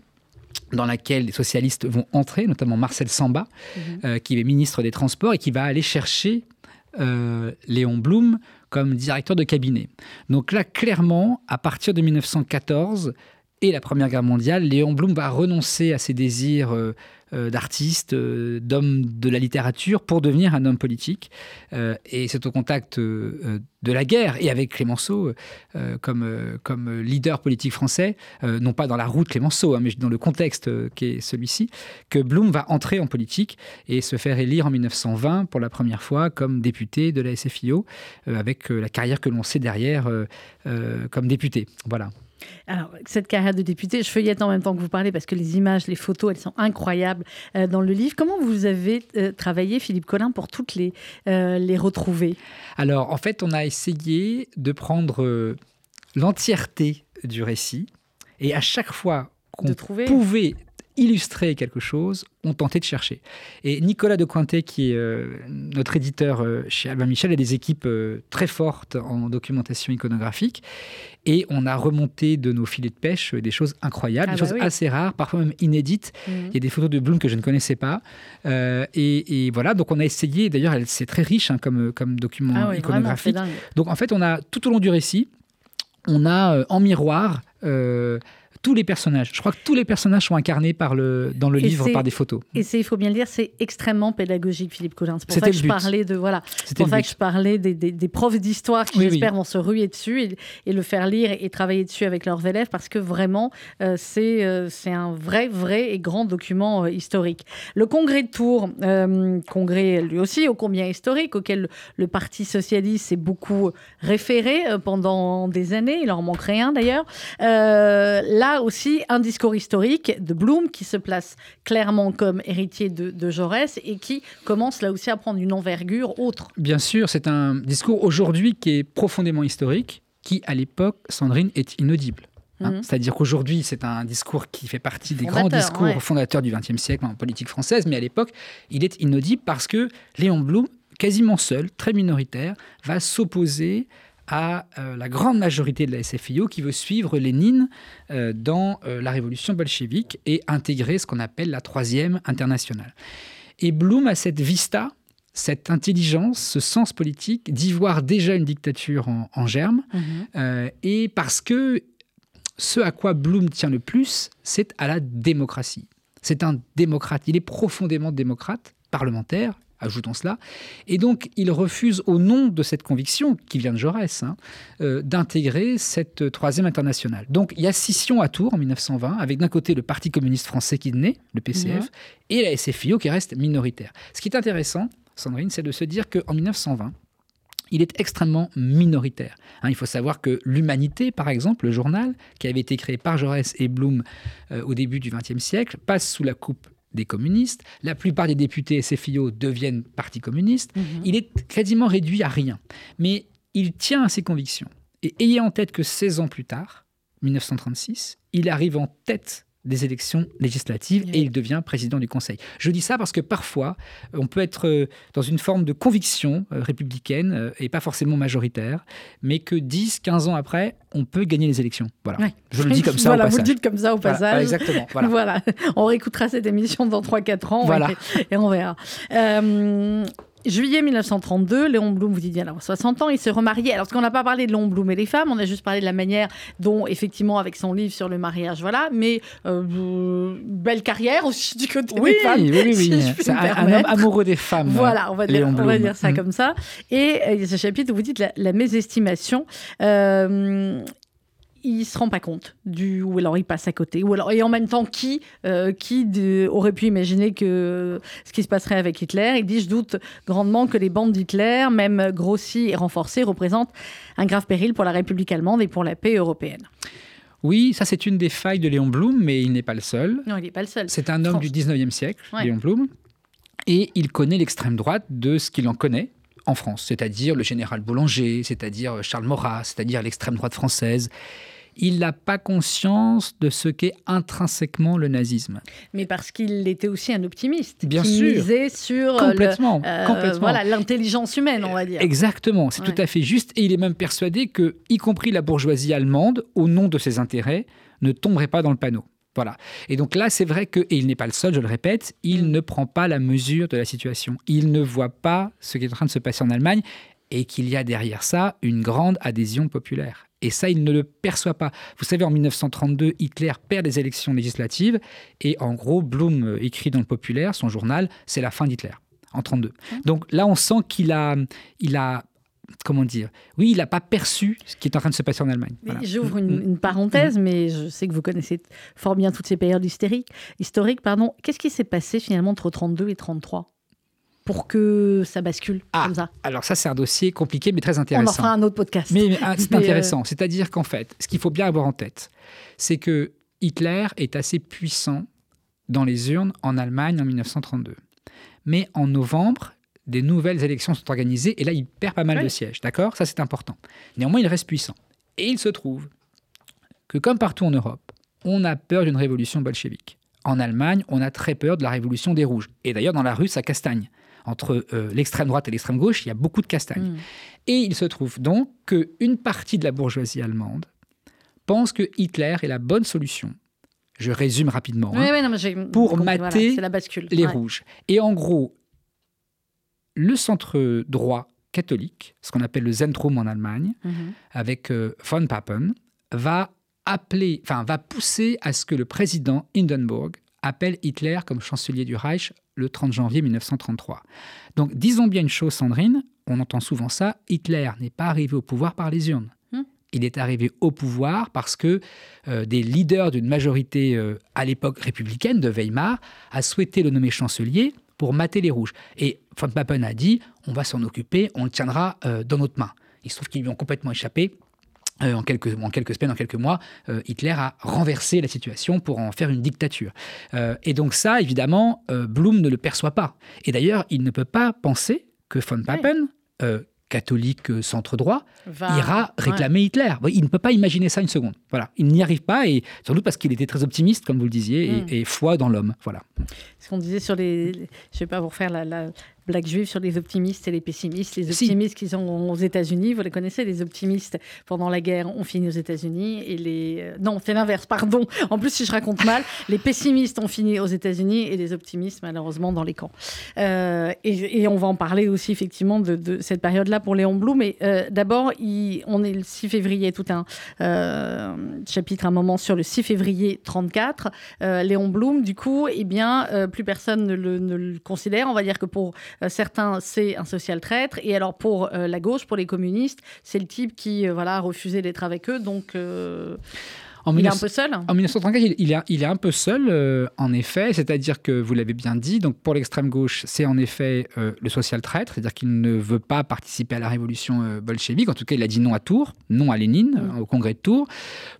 Speaker 2: dans laquelle les socialistes vont entrer, notamment Marcel Samba, euh, qui est ministre des Transports et qui va aller chercher euh, Léon Blum comme directeur de cabinet. Donc là, clairement, à partir de 1914, et la Première Guerre mondiale, Léon Blum va renoncer à ses désirs euh, euh, d'artiste, euh, d'homme de la littérature, pour devenir un homme politique. Et c'est au contact de la guerre et avec Clémenceau comme, comme leader politique français, non pas dans la route Clémenceau, hein, mais dans le contexte qui est celui-ci, que Blum va entrer en politique et se faire élire en 1920 pour la première fois comme député de la SFIO, avec la carrière que l'on sait derrière comme député. Voilà.
Speaker 1: Alors, cette carrière de député, je feuillette en même temps que vous parlez parce que les images, les photos, elles sont incroyables euh, dans le livre. Comment vous avez euh, travaillé, Philippe Collin, pour toutes les, euh, les retrouver?
Speaker 2: Alors, en fait, on a essayé de prendre l'entièreté du récit et à chaque fois qu'on pouvait illustrer quelque chose, on tentait de chercher. Et Nicolas de Cointet, qui est euh, notre éditeur euh, chez Albin Michel, a des équipes euh, très fortes en documentation iconographique. Et on a remonté de nos filets de pêche des choses incroyables,
Speaker 1: Ah
Speaker 2: des
Speaker 1: bah
Speaker 2: choses
Speaker 1: oui.
Speaker 2: assez rares, parfois même inédites. Il y a des photos de Bloom que je ne connaissais pas. Et, et voilà, donc on a essayé, d'ailleurs, c'est très riche hein, comme, comme document
Speaker 1: Ah oui,
Speaker 2: iconographique. Donc en fait, on a tout au long du récit, on a en miroir euh, tous les personnages. Je crois que tous les personnages sont incarnés par le, dans le
Speaker 1: Et
Speaker 2: livre par des photos.
Speaker 1: Et c'est, il faut bien le dire, c'est extrêmement pédagogique, Philippe Collin. C'est pour ça que je parlais de voilà. C'est pour ça que je parlais des, des- des profs d'histoire qui,
Speaker 2: Oui, oui.
Speaker 1: j'espère, vont se ruer dessus et, et le faire lire et, travailler dessus avec leurs élèves parce que vraiment, euh, c'est, euh, c'est un vrai, vrai et grand document euh, historique. Le congrès de Tours, euh, congrès lui aussi ô combien historique, auquel le, le Parti socialiste s'est beaucoup référé euh, pendant des années, il en manque rien d'ailleurs. Euh, aussi, un discours historique de Blum qui se place clairement comme héritier de, de Jaurès et qui commence là aussi à prendre une envergure autre.
Speaker 2: Bien sûr, c'est un discours aujourd'hui qui est profondément historique, qui à l'époque, Sandrine, est inaudible. hein.
Speaker 1: Mhm.
Speaker 2: C'est-à-dire qu'aujourd'hui, c'est un discours qui fait partie des grands discours
Speaker 1: ouais.
Speaker 2: fondateurs du XXe siècle en politique française, mais à l'époque, il est inaudible parce que Léon Blum, quasiment seul, très minoritaire, va s'opposer à euh, la grande majorité de la SFIO qui veut suivre Lénine euh, dans euh, la révolution bolchevique et intégrer ce qu'on appelle la troisième internationale. Et Blum a cette vista, cette intelligence, ce sens politique d'y voir déjà une dictature en, en germe, euh, et parce que ce à quoi Blum tient le plus, c'est à la démocratie. C'est un démocrate, il est profondément démocrate, parlementaire, ajoutons cela, et donc il refuse au nom de cette conviction, qui vient de Jaurès, hein, euh, d'intégrer cette troisième internationale. Donc il y a scission à Tours en 1920, avec d'un côté le Parti communiste français qui naît, le PCF, et la SFIO qui reste minoritaire. Ce qui est intéressant, Sandrine, c'est de se dire qu'en 1920, il est extrêmement minoritaire. Hein, il faut savoir que l'Humanité, par exemple, le journal, qui avait été créé par Jaurès et Blum euh, au début du XXe siècle, passe sous la coupe des communistes. La plupart des députés SFIO deviennent parti communiste. Il est quasiment réduit à rien. Mais il tient à ses convictions. Et ayez en tête que 16 ans plus tard, 1936, il arrive en tête des élections législatives et il devient président du Conseil. Je dis ça parce que parfois, on peut être euh, dans une forme de conviction euh, républicaine euh, et pas forcément majoritaire, mais que 10, 15 ans après, on peut gagner les élections. Voilà. Je le dis comme ça
Speaker 1: voilà,
Speaker 2: au
Speaker 1: vous le
Speaker 2: passage.
Speaker 1: dites comme ça au
Speaker 2: Voilà,
Speaker 1: passage.
Speaker 2: exactement. Voilà. *laughs*
Speaker 1: Voilà. On réécoutera cette émission dans 3-4 ans
Speaker 2: Voilà.
Speaker 1: et, et on verra. Euh, Juillet 1932, Léon Blum, vous dites bien d'avoir 60 ans, il se remarie. Alors, parce qu'on n'a pas parlé de Léon Blum et les femmes, on a juste parlé de la manière dont, effectivement, avec son livre sur le mariage, voilà. Mais euh, belle carrière aussi du côté
Speaker 2: Oui,
Speaker 1: des femmes.
Speaker 2: oui, oui,
Speaker 1: si
Speaker 2: oui. C'est un, homme amoureux des femmes.
Speaker 1: Voilà, on va dire,
Speaker 2: Léon
Speaker 1: on va
Speaker 2: Blum.
Speaker 1: dire ça
Speaker 2: Mm.
Speaker 1: comme ça. Et euh, il y a ce chapitre où vous dites la, la mésestimation. Euh, il se rend pas compte du ou alors il passe à côté ou alors et en même temps qui euh, qui de- aurait pu imaginer que ce qui se passerait avec Hitler? Il dit je doute grandement que les bandes d'Hitler même grossies et renforcées représentent un grave péril pour la République allemande et pour la paix européenne
Speaker 2: Oui, ça c'est une des failles de Léon Blum, mais il n'est pas le seul.
Speaker 1: non il n'est pas le seul
Speaker 2: C'est un homme
Speaker 1: France.
Speaker 2: du 19e siècle,
Speaker 1: Ouais.
Speaker 2: Léon Blum, et il connaît l'extrême droite de ce qu'il en connaît en France, c'est-à-dire le général Boulanger, c'est-à-dire Charles Maurras, c'est-à-dire l'extrême droite française. Il n'a pas conscience de ce qu'est intrinsèquement le nazisme.
Speaker 1: mais parce qu'il était aussi un optimiste
Speaker 2: Bien
Speaker 1: qui
Speaker 2: sûr.
Speaker 1: misait sur euh,
Speaker 2: Complètement,
Speaker 1: euh, voilà l'intelligence humaine on va dire
Speaker 2: Exactement, c'est
Speaker 1: Ouais.
Speaker 2: tout à fait juste. Et il est même persuadé que, y compris la bourgeoisie allemande, au nom de ses intérêts, ne tomberait pas dans le panneau. Voilà. Et donc là, c'est vrai que, et il n'est pas le seul, je le répète, il ne prend pas la mesure de la situation. Il ne voit pas ce qui est en train de se passer en Allemagne. et qu'il y a derrière ça une grande adhésion populaire. Et ça, il ne le perçoit pas. Vous savez, en 1932, Hitler perd les élections législatives et en gros, Blum euh, écrit dans le Populaire, son journal, c'est la fin d'Hitler en 32. Donc là, on sent qu'il a, il a comment dire Oui, il n'a pas perçu ce qui est en train de se passer en Allemagne.
Speaker 1: Voilà. J'ouvre une, mm, mm. une, parenthèse, mm. mais je sais que vous connaissez fort bien toutes ces périodes historiques. historiques pardon. Qu'est-ce qui s'est passé finalement entre 32 et 33 pour que ça bascule
Speaker 2: ah,
Speaker 1: comme ça?
Speaker 2: Alors ça, c'est un dossier compliqué, mais très intéressant. On
Speaker 1: en fera un autre podcast.
Speaker 2: Mais, mais ah, c'est *laughs* intéressant. Euh... C'est-à-dire qu'en fait, ce qu'il faut bien avoir en tête, c'est que Hitler est assez puissant dans les urnes en Allemagne en 1932. Mais en novembre, des nouvelles élections sont organisées et là, il perd pas mal de sièges. D'accord? Ça, c'est important. Néanmoins, il reste puissant. Et il se trouve que, comme partout en Europe, on a peur d'une révolution bolchevique. En Allemagne, on a très peur de la révolution des rouges. Et d'ailleurs, dans la rue, ça castagne. Entre euh, l'extrême droite et l'extrême gauche, il y a beaucoup de castagnes. Mmh. Et il se trouve donc qu'une partie de la bourgeoisie allemande pense que Hitler est la bonne solution. Je résume rapidement.
Speaker 1: Oui, hein, oui, non,
Speaker 2: pour mater
Speaker 1: voilà,
Speaker 2: les
Speaker 1: ouais.
Speaker 2: rouges. Et en gros, le centre droit catholique, ce qu'on appelle le Zentrum en Allemagne, mm -hmm. avec euh, von Papen, va appeler, enfin, va pousser à ce que le président Hindenburg appelle Hitler comme chancelier du Reich le 30 janvier 1933. Donc, disons bien une chose, Sandrine, on entend souvent ça, Hitler n'est pas arrivé au pouvoir par les urnes.
Speaker 1: Mmh.
Speaker 2: Il est arrivé au pouvoir parce que euh, des leaders d'une majorité euh, à l'époque républicaine de Weimar a souhaité le nommer chancelier pour mater les rouges. Et von Papen a dit, on va s'en occuper, on le tiendra euh, dans notre main. Il se trouve qu'ils lui ont complètement échappé. Euh, en, quelques, en quelques semaines, en quelques mois, euh, Hitler a renversé la situation pour en faire une dictature. Et donc ça, évidemment, Blum ne le perçoit pas. Et d'ailleurs, il ne peut pas penser que von Papen, oui. Catholique centre droit, Va, ira réclamer ouais. Hitler. Il ne peut pas imaginer ça une seconde. Voilà, il n'y arrive pas, et sans doute parce qu'il était très optimiste, comme vous le disiez, et, et, foi dans l'homme. Voilà.
Speaker 1: Ce qu'on disait sur les, je ne vais pas vous refaire la, la, blague juive sur les optimistes et les pessimistes. Les optimistes si. qui sont aux États-Unis, vous les connaissez, les optimistes pendant la guerre ont fini aux États-Unis et les euh, non, c'est l'inverse, pardon. En plus, si je raconte mal, *laughs* les pessimistes ont fini aux États-Unis et les optimistes malheureusement dans les camps. Euh, et, et, on va en parler aussi effectivement de, de cette période-là pour Léon Blum. Mais euh, d'abord, on est le 6 février, tout un euh, chapitre, un moment sur le 6 février 34. Euh, Léon Blum, du coup, eh bien, plus personne ne le, ne le considère. On va dire que pour certains, c'est un social traître. Et alors, pour euh, la gauche, pour les communistes, c'est le type qui euh, voilà, a refusé d'être avec eux. Donc.
Speaker 2: En
Speaker 1: il 19... est un peu seul
Speaker 2: En 1934, il, il, est, il est un peu seul, euh, en effet. C'est-à-dire que, vous l'avez bien dit, donc pour l'extrême gauche, c'est en effet euh, le social traître, c'est-à-dire qu'il ne veut pas participer à la révolution euh, bolchevique. En tout cas, il a dit non à Tours, non à Lénine, mmh. au congrès de Tours.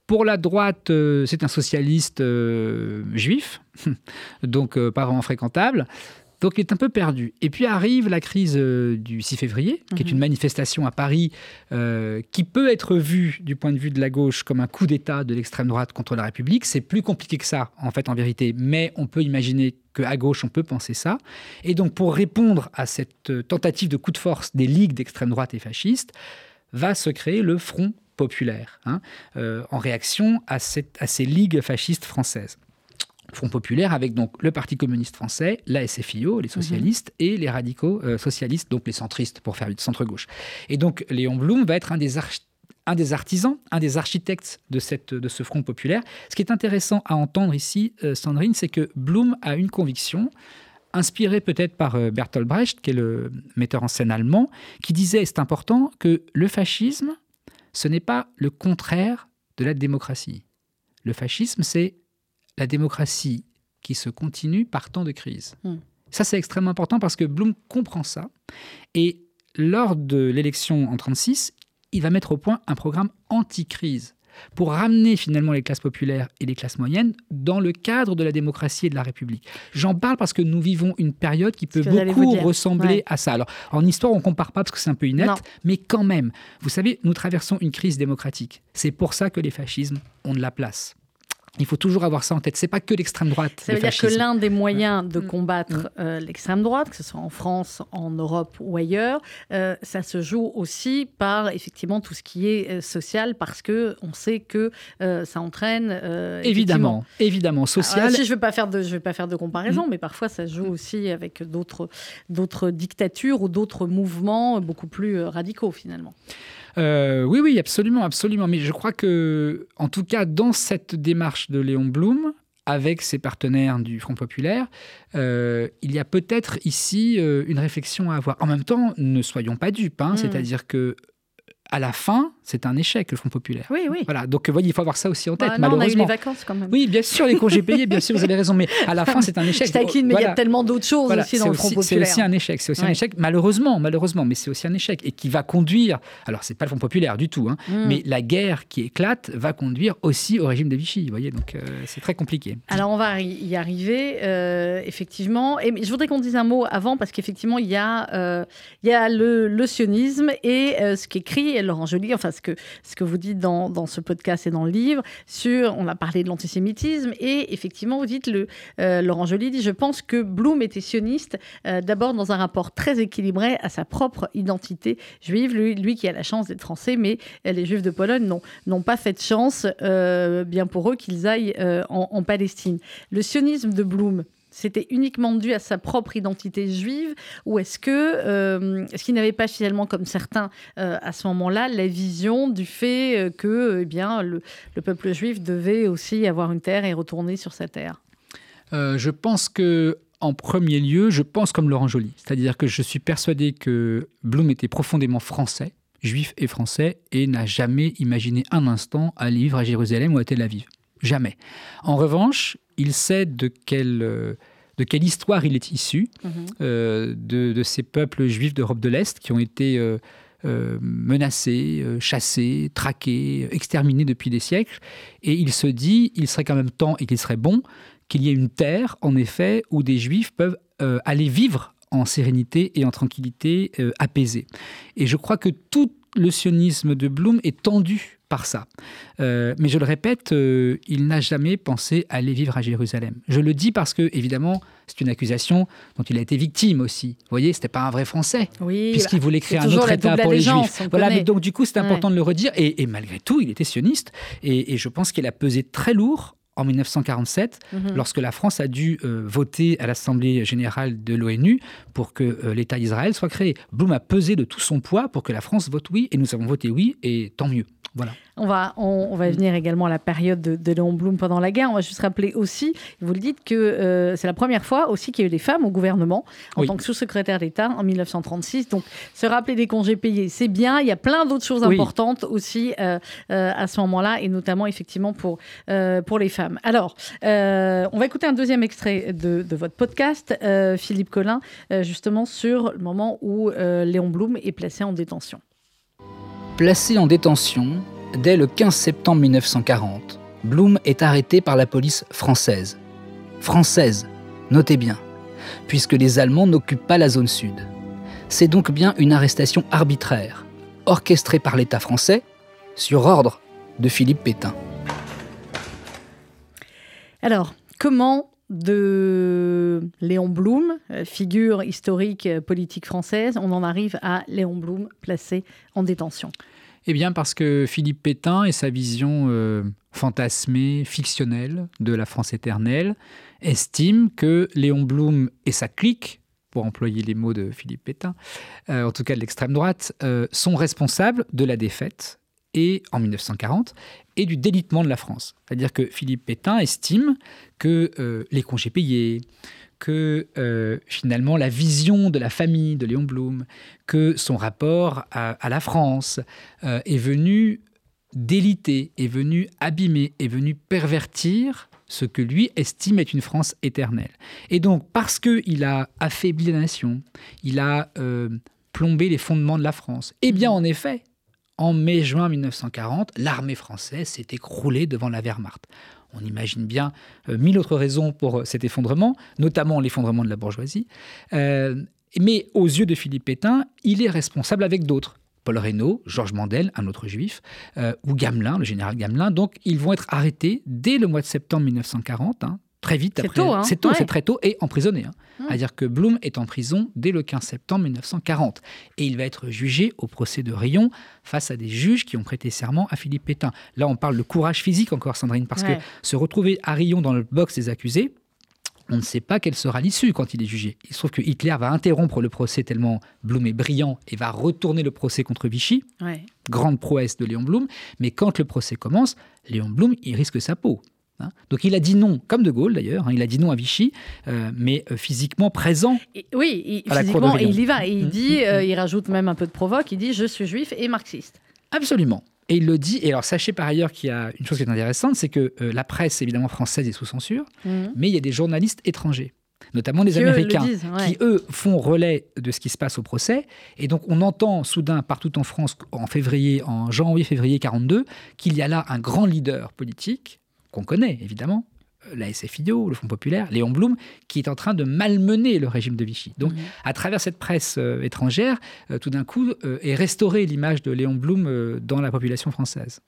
Speaker 2: Pour la droite, euh, c'est un socialiste euh, juif, *laughs* donc pas vraiment fréquentable. Donc il est un peu perdu. Et puis arrive la crise euh, du 6 février, qui est une manifestation à Paris euh, qui peut être vue du point de vue de la gauche comme un coup d'État de l'extrême droite contre la République. C'est plus compliqué que ça, en fait, en vérité, mais on peut imaginer qu'à gauche, on peut penser ça. Et donc pour répondre à cette euh, tentative de coup de force des ligues d'extrême droite et fascistes, va se créer le Front populaire, hein, euh, en réaction à, cette, à ces ligues fascistes françaises. Front populaire avec donc le Parti communiste français, la SFIO, les socialistes mmh. et les radicaux euh, socialistes, donc les centristes pour faire vite centre-gauche. Et donc Léon Blum va être un des, un des artisans, un des architectes de, cette, de ce Front populaire. Ce qui est intéressant à entendre ici, euh, Sandrine, c'est que Blum a une conviction inspiré peut-être par euh, Bertolt Brecht, qui est le metteur en scène allemand, qui disait, c'est important, que le fascisme, ce n'est pas le contraire de la démocratie. Le fascisme, c'est la démocratie qui se continue par temps de crise.
Speaker 1: Hmm.
Speaker 2: Mm. Ça, c'est extrêmement important parce que Blum comprend ça. Et lors de l'élection en 36, il va mettre au point un programme anti-crise pour ramener finalement les classes populaires et les classes moyennes dans le cadre de la démocratie et de la République. J'en parle parce que nous vivons une période qui peut beaucoup ressembler ouais. à ça. Alors, en histoire, on ne compare pas parce que c'est un peu inette, non. mais quand même, vous savez, nous traversons une crise démocratique. C'est pour ça que les fascismes ont de la place Il faut toujours avoir ça en tête. C'est pas que l'extrême droite.
Speaker 1: Ça veut dire que l'un des moyens de combattre euh, l'extrême droite, que ce soit en France, en Europe ou ailleurs, euh, ça se joue aussi par effectivement tout ce qui est euh, social, parce que on sait que ça entraîne
Speaker 2: évidemment, évidemment social.
Speaker 1: Alors, si je veux pas faire de, je vais pas faire de comparaison, mm. mais parfois ça se joue aussi avec d'autres d'autres dictatures ou d'autres mouvements beaucoup plus radicaux finalement.
Speaker 2: Euh, oui, oui, absolument, absolument. Mais je crois que, en tout cas, dans cette démarche de Léon Blum, avec ses partenaires du Front populaire, euh, il y a peut-être ici euh, une réflexion à avoir. En même temps, ne soyons pas dupes, hein, mm. c'est-à-dire que à la fin, c'est un échec, le Front populaire.
Speaker 1: Oui, oui.
Speaker 2: Voilà, donc voyez, il faut avoir ça aussi en tête,
Speaker 1: bah
Speaker 2: malheureusement.
Speaker 1: On a eu les vacances quand même.
Speaker 2: Oui, bien sûr, les congés payés, bien sûr, vous avez raison, mais à la fin, c'est un *laughs* échec.
Speaker 1: Je taquine, mais il y a tellement d'autres choses aussi dans le Front populaire.
Speaker 2: C'est aussi un échec, c'est aussi un échec, malheureusement, malheureusement, mais c'est aussi un échec, et qui va conduire, alors c'est pas le Front populaire du tout, hein, mm. mais la guerre qui éclate va conduire aussi au régime de Vichy, vous voyez, donc euh, c'est très compliqué.
Speaker 1: Alors on va y arriver, euh, effectivement, et je voudrais qu'on dise un mot avant, parce qu'effectivement, il y a, euh, il y a le, le sionisme et ce qu'écrit Laurent Joly, enfin ce que, vous dites dans, ce podcast et dans le livre, sur, on a parlé de l'antisémitisme, et effectivement, vous dites, le, euh, Laurent Joly dit, je pense que Blum était sioniste euh, d'abord dans un rapport très équilibré à sa propre identité juive, lui, lui qui a la chance d'être français, mais euh, les juifs de Pologne n'ont pas fait de chance, bien pour eux, qu'ils aillent en, en Palestine. Le sionisme de Blum, c'était uniquement dû à sa propre identité juive ou est-ce que euh, est-ce qu'il n'avait pas finalement comme certains euh, à ce moment-là la vision du fait euh, que eh bien le, peuple juif devait aussi avoir une terre et retourner sur sa terre?
Speaker 2: Je pense que en premier lieu, je pense comme Laurent Joly, c'est-à-dire que je suis persuadé que Blum était profondément français, juif et français, et n'a jamais imaginé un instant aller vivre à Jérusalem ou à Tel Aviv. Jamais. En revanche, il sait de quelle, de quelle histoire il est issu, mhm. euh, de, ces peuples juifs d'Europe de l'Est qui ont été euh, menacés, chassés, traqués, exterminés depuis des siècles. Et il se dit, il serait quand même temps et qu'il serait bon qu'il y ait une terre, en effet, où des juifs peuvent aller vivre en sérénité et en tranquillité apaisée. Et je crois que tout le sionisme de Blum est tendu par ça. Euh, mais je le répète, euh, il n'a jamais pensé aller vivre à Jérusalem. Je le dis parce que, évidemment, c'est une accusation dont il a été victime aussi. Vous voyez, c'était pas un vrai Français,
Speaker 1: oui,
Speaker 2: puisqu'il voulait créer un autre État pour les Juifs. Voilà, mais donc du coup, c'est important de le redire. Et, malgré tout, il était sioniste. Et, et je pense qu'il a pesé très lourd en 1947, mhm. lorsque la France a dû euh, voter à l'Assemblée générale de l'ONU pour que euh, l'État d'Israël soit créé. Blum a pesé de tout son poids pour que la France vote oui, et nous avons voté oui, et tant mieux. Voilà.
Speaker 1: On va, on, va venir également à la période de, Léon Blum pendant la guerre. On va juste rappeler aussi, vous le dites, que euh, c'est la première fois aussi qu'il y a eu des femmes au gouvernement en tant que sous-secrétaire d'État en 1936. Donc, se rappeler des congés payés, c'est bien. Il y a plein d'autres choses importantes aussi euh, euh, à ce moment-là, et notamment effectivement pour, pour les femmes. Alors, on va écouter un deuxième extrait de, de votre podcast, Philippe Collin, justement sur le moment où Léon Blum est placé en détention.
Speaker 5: Placé en détention, Dès le 15 septembre 1940, Blum est arrêté par la police française. Française, notez bien, puisque les Allemands n'occupent pas la zone sud. C'est donc bien une arrestation arbitraire, orchestrée par l'État français, sur ordre de Philippe Pétain.
Speaker 1: Alors, comment de Léon Blum, figure historique euh, politique française, on en arrive à Léon Blum placé en détention.
Speaker 2: Eh bien parce que Philippe Pétain et sa vision euh, fantasmée, fictionnelle de la France éternelle estiment que Léon Blum et sa clique, pour employer les mots de Philippe Pétain, euh, en tout cas de l'extrême droite, sont responsables de la défaite et en 1940 et du délitement de la France. C'est-à-dire que Philippe Pétain estime que les congés payés, que euh, finalement la vision de la famille de Léon Blum, que son rapport à, la France euh, est venu déliter, est venu abîmer, est venu pervertir ce que lui estime être une France éternelle. Et donc, parce qu'il a affaibli la nation, il a euh, plombé les fondements de la France, eh bien, en effet, en mai-juin 1940, l'armée française s'est écroulée devant la Wehrmacht. On imagine bien euh, mille autres raisons pour euh, cet effondrement, notamment l'effondrement de la bourgeoisie. Euh, mais aux yeux de Philippe Pétain, il est responsable avec d'autres. Paul Reynaud, Georges Mandel, un autre juif, ou Gamelin, le général Gamelin. Donc, ils vont être arrêtés dès le mois de septembre 1940, hein, très vite
Speaker 1: C'est tôt, hein,
Speaker 2: c'est tôt,
Speaker 1: ouais.
Speaker 2: c'est très tôt, et emprisonné. Hein.
Speaker 1: Mmh.
Speaker 2: C'est-à-dire que Blum est en prison dès le 15 septembre 1940. Et il va être jugé au procès de Rion face à des juges qui ont prêté serment à Philippe Pétain. Là, on parle de courage physique encore, Sandrine, parce
Speaker 1: Ouais.
Speaker 2: que se retrouver à Rion dans le box des accusés, on ne sait pas quelle sera l'issue quand il est jugé. Il se trouve que Hitler va interrompre le procès tellement Blum est brillant et va retourner le procès contre Vichy,
Speaker 1: Ouais.
Speaker 2: grande prouesse de Léon Blum. Mais quand le procès commence, Léon Blum, il risque sa peau. Hein. Donc il a dit non, comme De Gaulle d'ailleurs, hein, il a dit non à Vichy, euh, mais euh, physiquement présent.
Speaker 1: Et- oui, il-
Speaker 2: À la cour de
Speaker 1: physiquement, et il y va. Et il
Speaker 2: Mm,
Speaker 1: dit,
Speaker 2: mm,
Speaker 1: euh, il rajoute même un peu de provoque, il dit je suis juif et marxiste.
Speaker 2: Absolument. Et il le dit. Et alors sachez par ailleurs qu'il y a une chose qui est intéressante, c'est que euh, la presse évidemment française est sous censure, mais il y a des journalistes étrangers, notamment des
Speaker 1: Qui, eux, le
Speaker 2: Américains.
Speaker 1: disent, ouais.
Speaker 2: qui, eux, font relais de ce qui se passe au procès. Et donc, on entend soudain partout en France, en février, en janvier-février 42, qu'il y a là un grand leader politique, qu'on connaît évidemment, euh, la SFIO, le Front Populaire, Léon Blum, qui est en train de malmener le régime de Vichy. Donc,
Speaker 1: Mhm.
Speaker 2: à travers cette presse euh, étrangère, euh, tout d'un coup, euh, est restaurée l'image de Léon Blum dans la population française.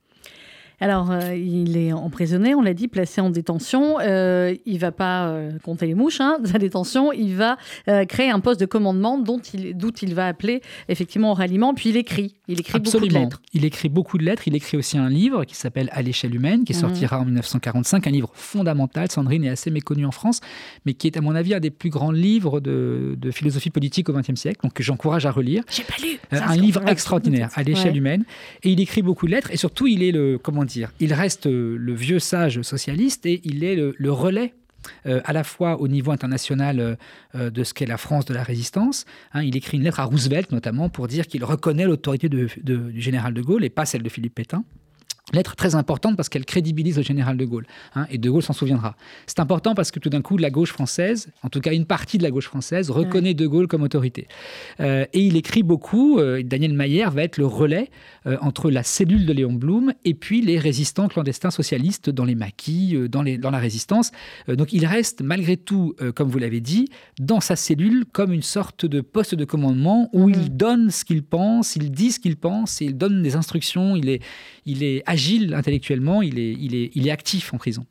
Speaker 1: Alors, euh, il est emprisonné, on l'a dit, placé en détention. Euh, il va pas euh, compter les mouches hein, de sa détention. Il va euh, créer un poste de commandement dont il, d'où il va appeler effectivement au ralliement. Puis il écrit. Il écrit beaucoup de lettres.
Speaker 2: Il écrit beaucoup de lettres. Il écrit aussi un livre qui s'appelle À l'échelle humaine, qui
Speaker 1: Mhm.
Speaker 2: sortira en 1945. Un livre fondamental. Sandrine est assez méconnue en France, mais qui est, à mon avis, un des plus grands livres de, de philosophie politique au XXe siècle. Donc, que j'encourage à relire.
Speaker 1: J'ai pas lu.
Speaker 2: Un livre extraordinaire à l'échelle
Speaker 1: Ouais.
Speaker 2: humaine. Et il écrit beaucoup de lettres. Et surtout, il est le, comment il reste euh, le vieux sage socialiste et il est le, relais. euh, à la fois au niveau international euh, de ce qu'est la France de la résistance. Hein, il écrit une lettre à Roosevelt notamment pour dire qu'il reconnaît l'autorité du général de Gaulle et pas celle de Philippe Pétain. Lettre très importante parce qu'elle crédibilise le général de Gaulle. hein, et de Gaulle s'en souviendra. C'est important parce que tout d'un coup, la gauche française, en tout cas une partie de la gauche française, reconnaît de Gaulle comme autorité. Euh, et il écrit beaucoup. euh, Daniel Mayer va être le relais euh, entre la cellule de Léon Blum et puis les résistants clandestins socialistes dans les maquis, dans, les, dans la résistance. Donc il reste malgré tout, comme vous l'avez dit, dans sa cellule comme une sorte de poste de commandement où il donne ce qu'il pense, il dit ce qu'il pense, et il donne des instructions, il est, il est agile intellectuellement, il est, il, est, il est actif en prison.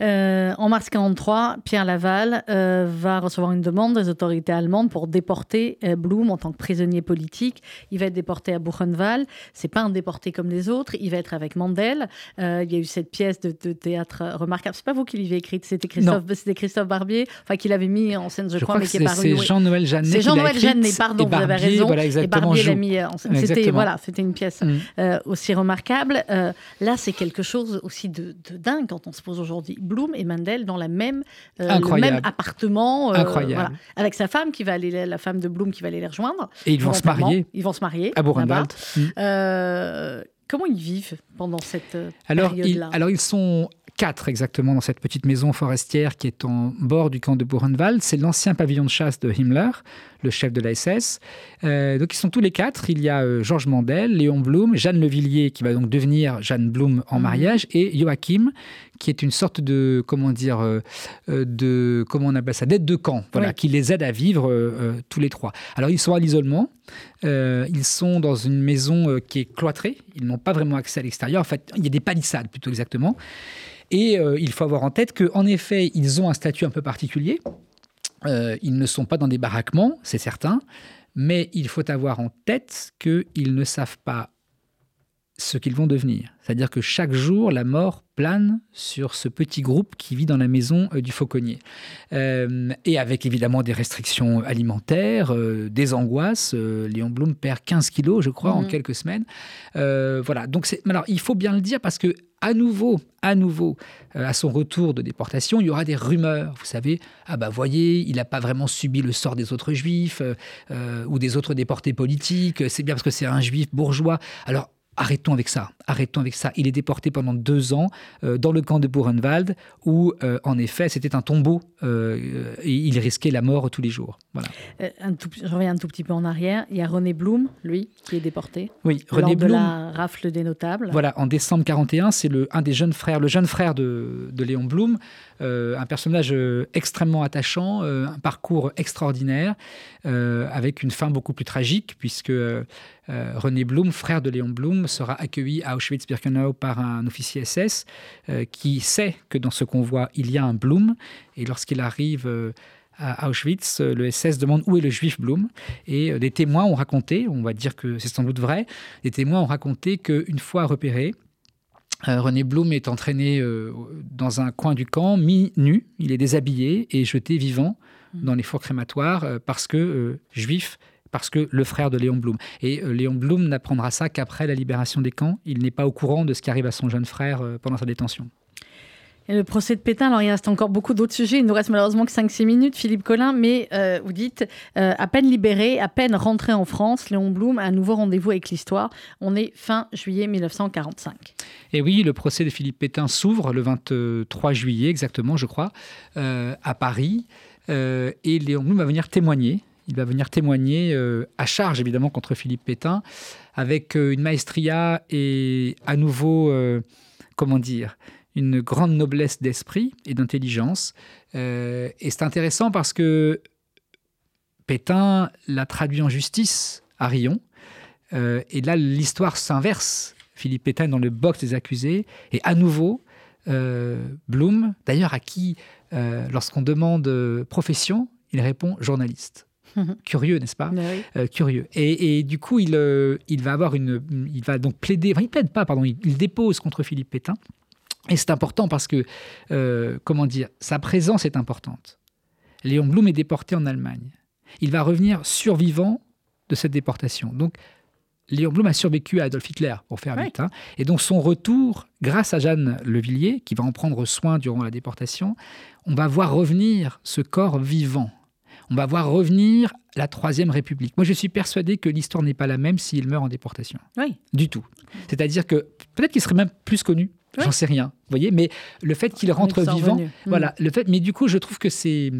Speaker 1: Euh, en mars 43, Pierre Laval euh, va recevoir une demande des autorités allemandes pour déporter euh, Blum en tant que prisonnier politique. Il va être déporté à Buchenwald. C'est pas un déporté comme les autres. Il va être avec Mandel. Il y a eu cette pièce de, de théâtre remarquable. C'est pas vous qui l'avez écrite, c'était Christophe, c'était Christophe Barbier, enfin qui l'avait mis en scène, je,
Speaker 2: Je
Speaker 1: crois,
Speaker 2: crois
Speaker 1: mais qui est paru.
Speaker 2: c'est
Speaker 1: oui.
Speaker 2: Jean-Noël Jeannet
Speaker 1: C'est Jean-Noël Jeannet, pardon,
Speaker 2: et
Speaker 1: vous avez
Speaker 2: Barbier,
Speaker 1: raison.
Speaker 2: Voilà,
Speaker 1: et Barbier l'a mis en scène. C'était voilà, c'était une pièce
Speaker 2: Mm.
Speaker 1: aussi remarquable. Là, c'est quelque chose aussi de, de dingue quand on se pose aujourd'hui. Bloom et Mandel dans la même, euh, le même appartement, euh,
Speaker 2: Incroyable.
Speaker 1: voilà, avec sa femme qui va aller, la femme de Bloom qui va aller les rejoindre.
Speaker 2: Et ils vont se marier
Speaker 1: Ils vont se marier
Speaker 2: à Buchenwald. Mm.
Speaker 1: Euh, comment ils vivent? Pendant cette euh,
Speaker 2: Alors ils,
Speaker 1: période-là
Speaker 2: alors, ils sont quatre exactement dans cette petite maison forestière qui est en bord du camp de Buchenwald. C'est l'ancien pavillon de chasse de Himmler, le chef de la SS. Euh, donc ils sont tous les quatre. Il y a euh, Georges Mandel, Léon Blum, Jeanne Levillier qui va donc devenir Jeanne Blum en
Speaker 1: Mhm.
Speaker 2: mariage et Joachim qui est une sorte de comment dire euh, de comment on appelle ça d'aide de camp voilà
Speaker 1: Oui.
Speaker 2: qui les aide à vivre tous les trois. Alors ils sont à l'isolement. Ils sont dans une maison qui est cloîtrée. Ils n'ont pas vraiment accès à l'extérieur. Il y a des palissades plutôt exactement. Et euh, il faut avoir en tête qu'en effet, ils ont un statut un peu particulier. Euh, ils ne sont pas dans des baraquements, c'est certain. Mais il faut avoir en tête qu'ils ne savent pas ce qu'ils vont devenir. C'est-à-dire que chaque jour, la mort plane sur ce petit groupe qui vit dans la maison euh, du fauconnier. Euh, et avec évidemment des restrictions alimentaires, euh, des angoisses. Euh, Léon Blum perd 15 kilos, je crois, en
Speaker 1: Mhm.
Speaker 2: quelques semaines. Voilà. Donc, alors, il faut bien le dire parce que à nouveau, à nouveau, à son retour de déportation, il y aura des rumeurs. Vous savez, ah bah voyez, il n'a pas vraiment subi le sort des autres juifs ou des autres déportés politiques. C'est bien parce que c'est un juif bourgeois. Alors Arrêtons avec ça, arrêtons avec ça. Il est déporté pendant deux ans euh, dans le camp de Buchenwald où, euh, en effet, c'était un tombeau euh, et il risquait la mort tous les jours. Voilà.
Speaker 1: Un tout- je reviens un tout petit peu en arrière. Il y a René Blum, lui, qui est déporté.
Speaker 2: Oui,
Speaker 1: lors
Speaker 2: René
Speaker 1: de
Speaker 2: Blum.
Speaker 1: la rafle des notables.
Speaker 2: Voilà, en décembre 41, c'est le, un des jeunes frères, le jeune frère de, de Léon Blum, un personnage extrêmement attachant, un parcours extraordinaire, avec une fin beaucoup plus tragique, puisque euh, René Blum, frère de Léon Blum, sera accueilli à Auschwitz-Birkenau par un officier SS euh, qui sait que dans ce convoi, il y a un Blum. Et lorsqu'il arrive euh, à Auschwitz, le SS demande où est le juif Blum. Et des témoins ont raconté, on va dire que c'est sans doute vrai, des témoins ont raconté qu'une fois repéré, René Blum est entraîné dans un coin du camp, mis nu, il est déshabillé et jeté vivant dans les fours crématoires parce que juif, parce que le frère de Léon Blum. Et euh, Léon Blum n'apprendra ça qu'après la libération des camps. Il n'est pas au courant de ce qui arrive à son jeune frère euh, pendant sa détention.
Speaker 1: Et le procès de Pétain, alors il reste encore beaucoup d'autres sujets. Il nous reste malheureusement que 5-6 minutes, Philippe Collin, mais euh, vous dites, euh, à peine libéré, à peine rentré en France, Léon Blum a un nouveau rendez-vous avec l'histoire. On est fin juillet 1945.
Speaker 2: Et oui, le procès de Philippe Pétain s'ouvre le 23 juillet, exactement, je crois, euh, à Paris. Et Léon Blum va venir témoigner. Il va venir témoigner euh, à charge, évidemment, contre Philippe Pétain, avec euh, une maestria et à nouveau, euh, comment dire, une grande noblesse d'esprit et d'intelligence. Et c'est intéressant parce que Pétain l'a traduit en justice à Rion. Et là, l'histoire s'inverse. Philippe Pétain dans le box des accusés. Et à nouveau, Blum, d'ailleurs à qui, lorsqu'on demande profession, il répond journaliste. Curieux, n'est-ce pas
Speaker 1: oui.
Speaker 2: Euh, Curieux. Et, et du coup, il, euh, il va avoir une, il va donc plaider. Enfin, il plaide pas, pardon. Il, il dépose contre Philippe Pétain. Et c'est important parce que, euh, comment dire, sa présence est importante. Léon Blum est déporté en Allemagne. Il va revenir survivant de cette déportation. Donc, Léon Blum a survécu à Adolf Hitler, pour faire
Speaker 1: Oui.
Speaker 2: vite. hein. Et donc, son retour, grâce à Jeanne Levillier, qui va en prendre soin durant la déportation, on va voir revenir ce corps vivant. On va voir revenir la Troisième République. Moi, je suis persuadé que l'histoire n'est pas la même s'il meurt en déportation.
Speaker 1: Oui.
Speaker 2: Du tout. C'est-à-dire que peut-être qu'il serait même plus connu.
Speaker 1: Oui.
Speaker 2: J'en sais rien. Vous voyez, mais le fait qu'il rentre vivant,
Speaker 1: revenu. Mm.
Speaker 2: voilà, le fait. Mais du coup, je trouve que c'est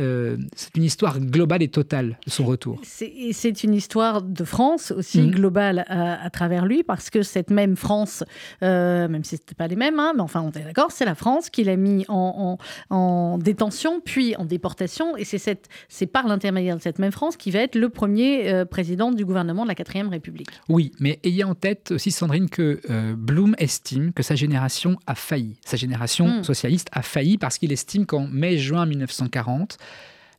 Speaker 2: euh, c'est une histoire globale et totale de son retour.
Speaker 1: C'est- et C'est une histoire de France aussi
Speaker 2: Mhm.
Speaker 1: globale à, à travers lui, parce que cette même France, euh, même si ce n'était pas les mêmes, hein, mais enfin on est d'accord, c'est la France qui l'a mis en, en- en détention, puis en déportation, et c'est par l'intermédiaire de cette même France qui va être le premier euh, président du gouvernement de la 4ème République.
Speaker 2: Oui, mais ayez en tête aussi, Sandrine, que Blum estime que sa génération a failli. Sa génération
Speaker 1: Mm.
Speaker 2: socialiste a failli parce qu'il estime qu'en mai-juin 1940,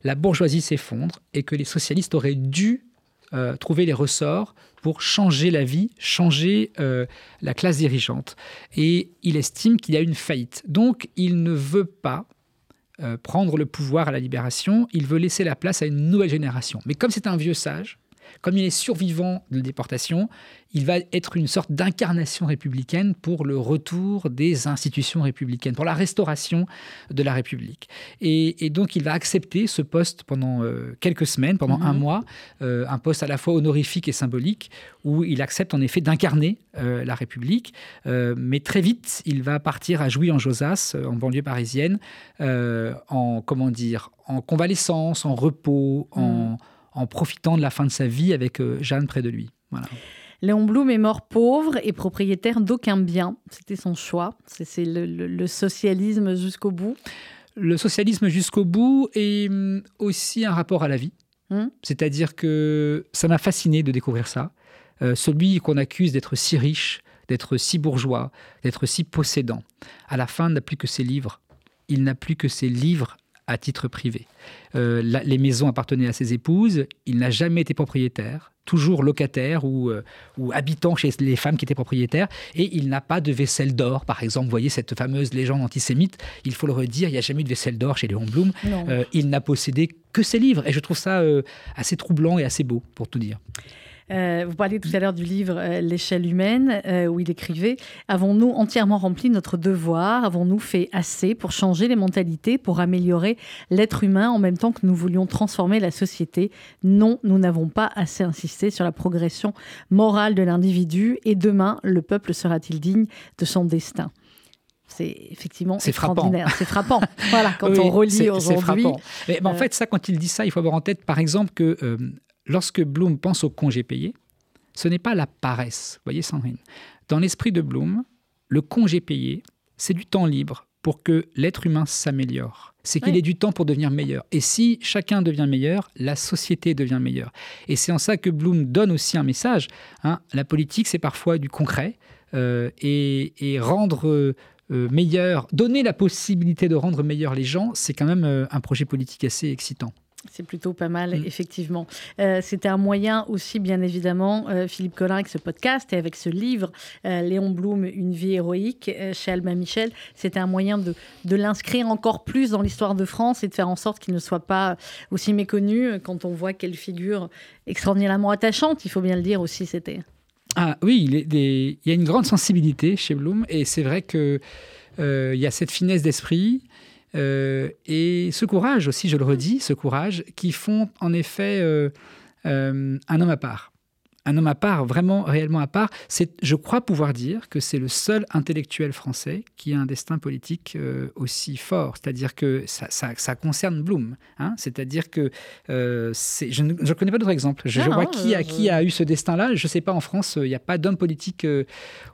Speaker 2: la bourgeoisie s'effondre et que les socialistes auraient dû euh, trouver les ressorts pour changer la vie, changer euh, la classe dirigeante. Et il estime qu'il y a une faillite. Donc, il ne veut pas euh, prendre le pouvoir à la libération, il veut laisser la place à une nouvelle génération. Mais comme c'est un vieux sage, comme il est survivant de la déportation, il va être une sorte d'incarnation républicaine pour le retour des institutions républicaines, pour la restauration de la République. Et, et donc il va accepter ce poste pendant euh, quelques semaines, pendant
Speaker 1: Mhm.
Speaker 2: un mois, euh, un poste à la fois honorifique et symbolique, où il accepte en effet d'incarner euh, la République. Mais très vite, il va partir à Jouy en banlieue parisienne, en comment dire, en convalescence, en repos, en, en profitant de la fin de sa vie avec euh, Jeanne près de lui. Voilà.
Speaker 1: Léon Blum est mort pauvre et propriétaire d'aucun bien. C'était son choix. C'est le, le- le socialisme jusqu'au bout.
Speaker 2: Le socialisme jusqu'au bout est hum, aussi un rapport à la vie.
Speaker 1: Hum.
Speaker 2: C'est-à-dire que ça m'a fasciné de découvrir ça. Euh, celui qu'on accuse d'être si riche, d'être si bourgeois, d'être si possédant, à la fin n'a plus que ses livres. Il n'a plus que ses livres à titre privé. Euh, la- les maisons appartenaient à ses épouses. Il n'a jamais été propriétaire, toujours locataire ou, euh, ou habitant chez les femmes qui étaient propriétaires. Et il n'a pas de vaisselle d'or, par exemple. Vous voyez cette fameuse légende antisémite. Il faut le redire, il n'y a jamais eu de vaisselle d'or chez Léon Blum. Euh, il n'a possédé que ses livres. Et je trouve ça assez troublant et assez beau, pour tout dire.
Speaker 1: Euh, vous parliez tout à l'heure du livre euh, L'échelle humaine, euh, où il écrivait Avons-nous entièrement rempli notre devoir? Avons-nous fait assez pour changer les mentalités, pour améliorer l'être humain en même temps que nous voulions transformer la société? Non, nous n'avons pas assez insisté sur la progression morale de l'individu. Et demain, le peuple sera-t-il digne de son destin? C'est effectivement
Speaker 2: C'est frappant.
Speaker 1: extraordinaire. C'est frappant. voilà, quand *laughs*
Speaker 2: Oui,
Speaker 1: on relit
Speaker 2: c'est- c'est
Speaker 1: aujourd'hui.
Speaker 2: frappant. Mais, mais en
Speaker 1: euh,
Speaker 2: fait, ça, quand il dit ça, il faut avoir en tête, par exemple, que euh, lorsque Bloom pense au congé payé, ce n'est pas la paresse. Vous voyez, Sandrine Dans l'esprit de Bloom, le congé payé, c'est du temps libre pour que l'être humain s'améliore. c'est qu'il
Speaker 1: Oui.
Speaker 2: ait du temps pour devenir meilleur. Et si chacun devient meilleur, la société devient meilleure. Et c'est en ça que Bloom donne aussi un message. hein. La politique, c'est parfois du concret. euh, et, et rendre euh, meilleur, donner la possibilité de rendre meilleur les gens, c'est quand même euh, un projet politique assez excitant.
Speaker 1: C'est plutôt pas mal,
Speaker 2: Mm.
Speaker 1: effectivement. Euh, C'était un moyen aussi, bien évidemment, euh, Philippe Collin, avec ce podcast et avec ce livre, euh, Léon Blum, Une vie héroïque, chez Albin Michel, c'était un moyen de, de l'inscrire encore plus dans l'histoire de France et de faire en sorte qu'il ne soit pas aussi méconnu quand on voit quelle figure extraordinairement attachante, il faut bien le dire aussi, c'était.
Speaker 2: Ah oui, il, est des- il y a une grande sensibilité chez Bloom et c'est vrai que euh, il y a cette finesse d'esprit euh, et ce courage aussi, je le redis, ce courage qui font en effet euh, euh, un homme à part. Un homme à part, vraiment réellement à part. C'est, je crois pouvoir dire que c'est le seul intellectuel français qui a un destin politique euh, aussi fort. C'est-à-dire que ça, ça- ça concerne Bloom. hein. C'est-à-dire que euh, c'est- je ne je connais pas d'autres exemples. Je, vois
Speaker 1: non,
Speaker 2: qui, a,
Speaker 1: je-
Speaker 2: qui a eu ce destin-là. Je ne sais pas, en France, euh, il n'y a pas d'homme politique euh,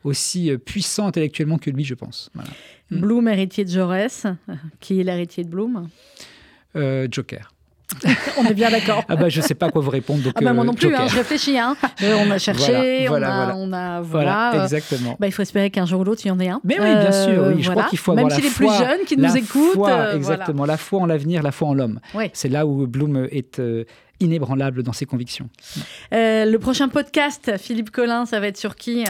Speaker 2: aussi euh, puissant intellectuellement que lui, je pense. Voilà.
Speaker 1: Blum, héritier de Jaurès, euh, qui est l'héritier de Blum
Speaker 2: Euh, Joker. *laughs*
Speaker 1: On est bien d'accord.
Speaker 2: Ah bah je sais pas à quoi vous répondre. Donc,
Speaker 1: Ah bah moi
Speaker 2: euh,
Speaker 1: non plus, hein, je réfléchis. Hein. *laughs* Euh, on a cherché,
Speaker 2: Voilà,
Speaker 1: on, a,
Speaker 2: voilà,
Speaker 1: on a...
Speaker 2: Voilà,
Speaker 1: Voilà. euh,
Speaker 2: exactement.
Speaker 1: bah, il faut espérer qu'un jour ou l'autre, il y en ait un.
Speaker 2: Mais oui, bien sûr, oui. je crois qu'il faut
Speaker 1: Même
Speaker 2: la
Speaker 1: est plus
Speaker 2: foi,
Speaker 1: jeune, qui
Speaker 2: la
Speaker 1: nous écoute.
Speaker 2: foi,
Speaker 1: voilà.
Speaker 2: exactement, la foi en l'avenir, la foi en l'homme.
Speaker 1: Oui.
Speaker 2: C'est là où Bloom est inébranlable dans ses convictions.
Speaker 1: Euh, le prochain podcast, Philippe Collin, ça va être sur qui?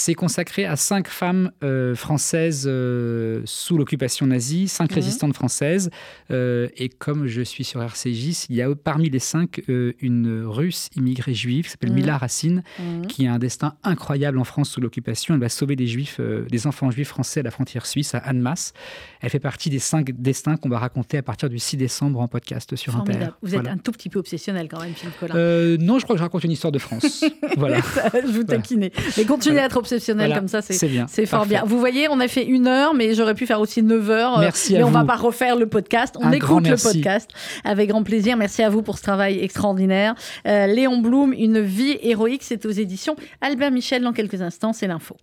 Speaker 2: C'est consacré à cinq femmes euh, françaises euh, sous l'occupation nazie, cinq
Speaker 1: Mhm.
Speaker 2: résistantes françaises. Euh, et comme je suis sur RCJ, il y a parmi les cinq une russe immigrée juive qui s'appelle
Speaker 1: Mhm.
Speaker 2: Mila Racine,
Speaker 1: Mhm.
Speaker 2: qui a un destin incroyable en France sous l'occupation. Elle va sauver des juifs, des enfants juifs français à la frontière suisse, à Annemasse. Elle fait partie des cinq destins qu'on va raconter à partir du 6 décembre en podcast sur
Speaker 1: Formidable.
Speaker 2: Inter.
Speaker 1: Vous êtes
Speaker 2: Voilà.
Speaker 1: un tout petit peu obsessionnel quand même, Philippe Collin.
Speaker 2: Euh, non, je crois que je raconte une histoire de France. *laughs* voilà.
Speaker 1: je vous taquinais. Mais continuez à être obsessionnel comme ça, c'est
Speaker 2: bien.
Speaker 1: C'est fort
Speaker 2: Parfait.
Speaker 1: bien. Vous voyez, on a fait une heure, mais j'aurais pu faire aussi 9 heures. euh,
Speaker 2: Merci à
Speaker 1: Mais on va
Speaker 2: vous.
Speaker 1: pas refaire le podcast. On
Speaker 2: Un
Speaker 1: écoute le podcast avec grand plaisir. Merci à vous pour ce travail extraordinaire. Euh, Léon Blum, Une vie héroïque, c'est aux éditions Albert Michel dans quelques instants. C'est l'info.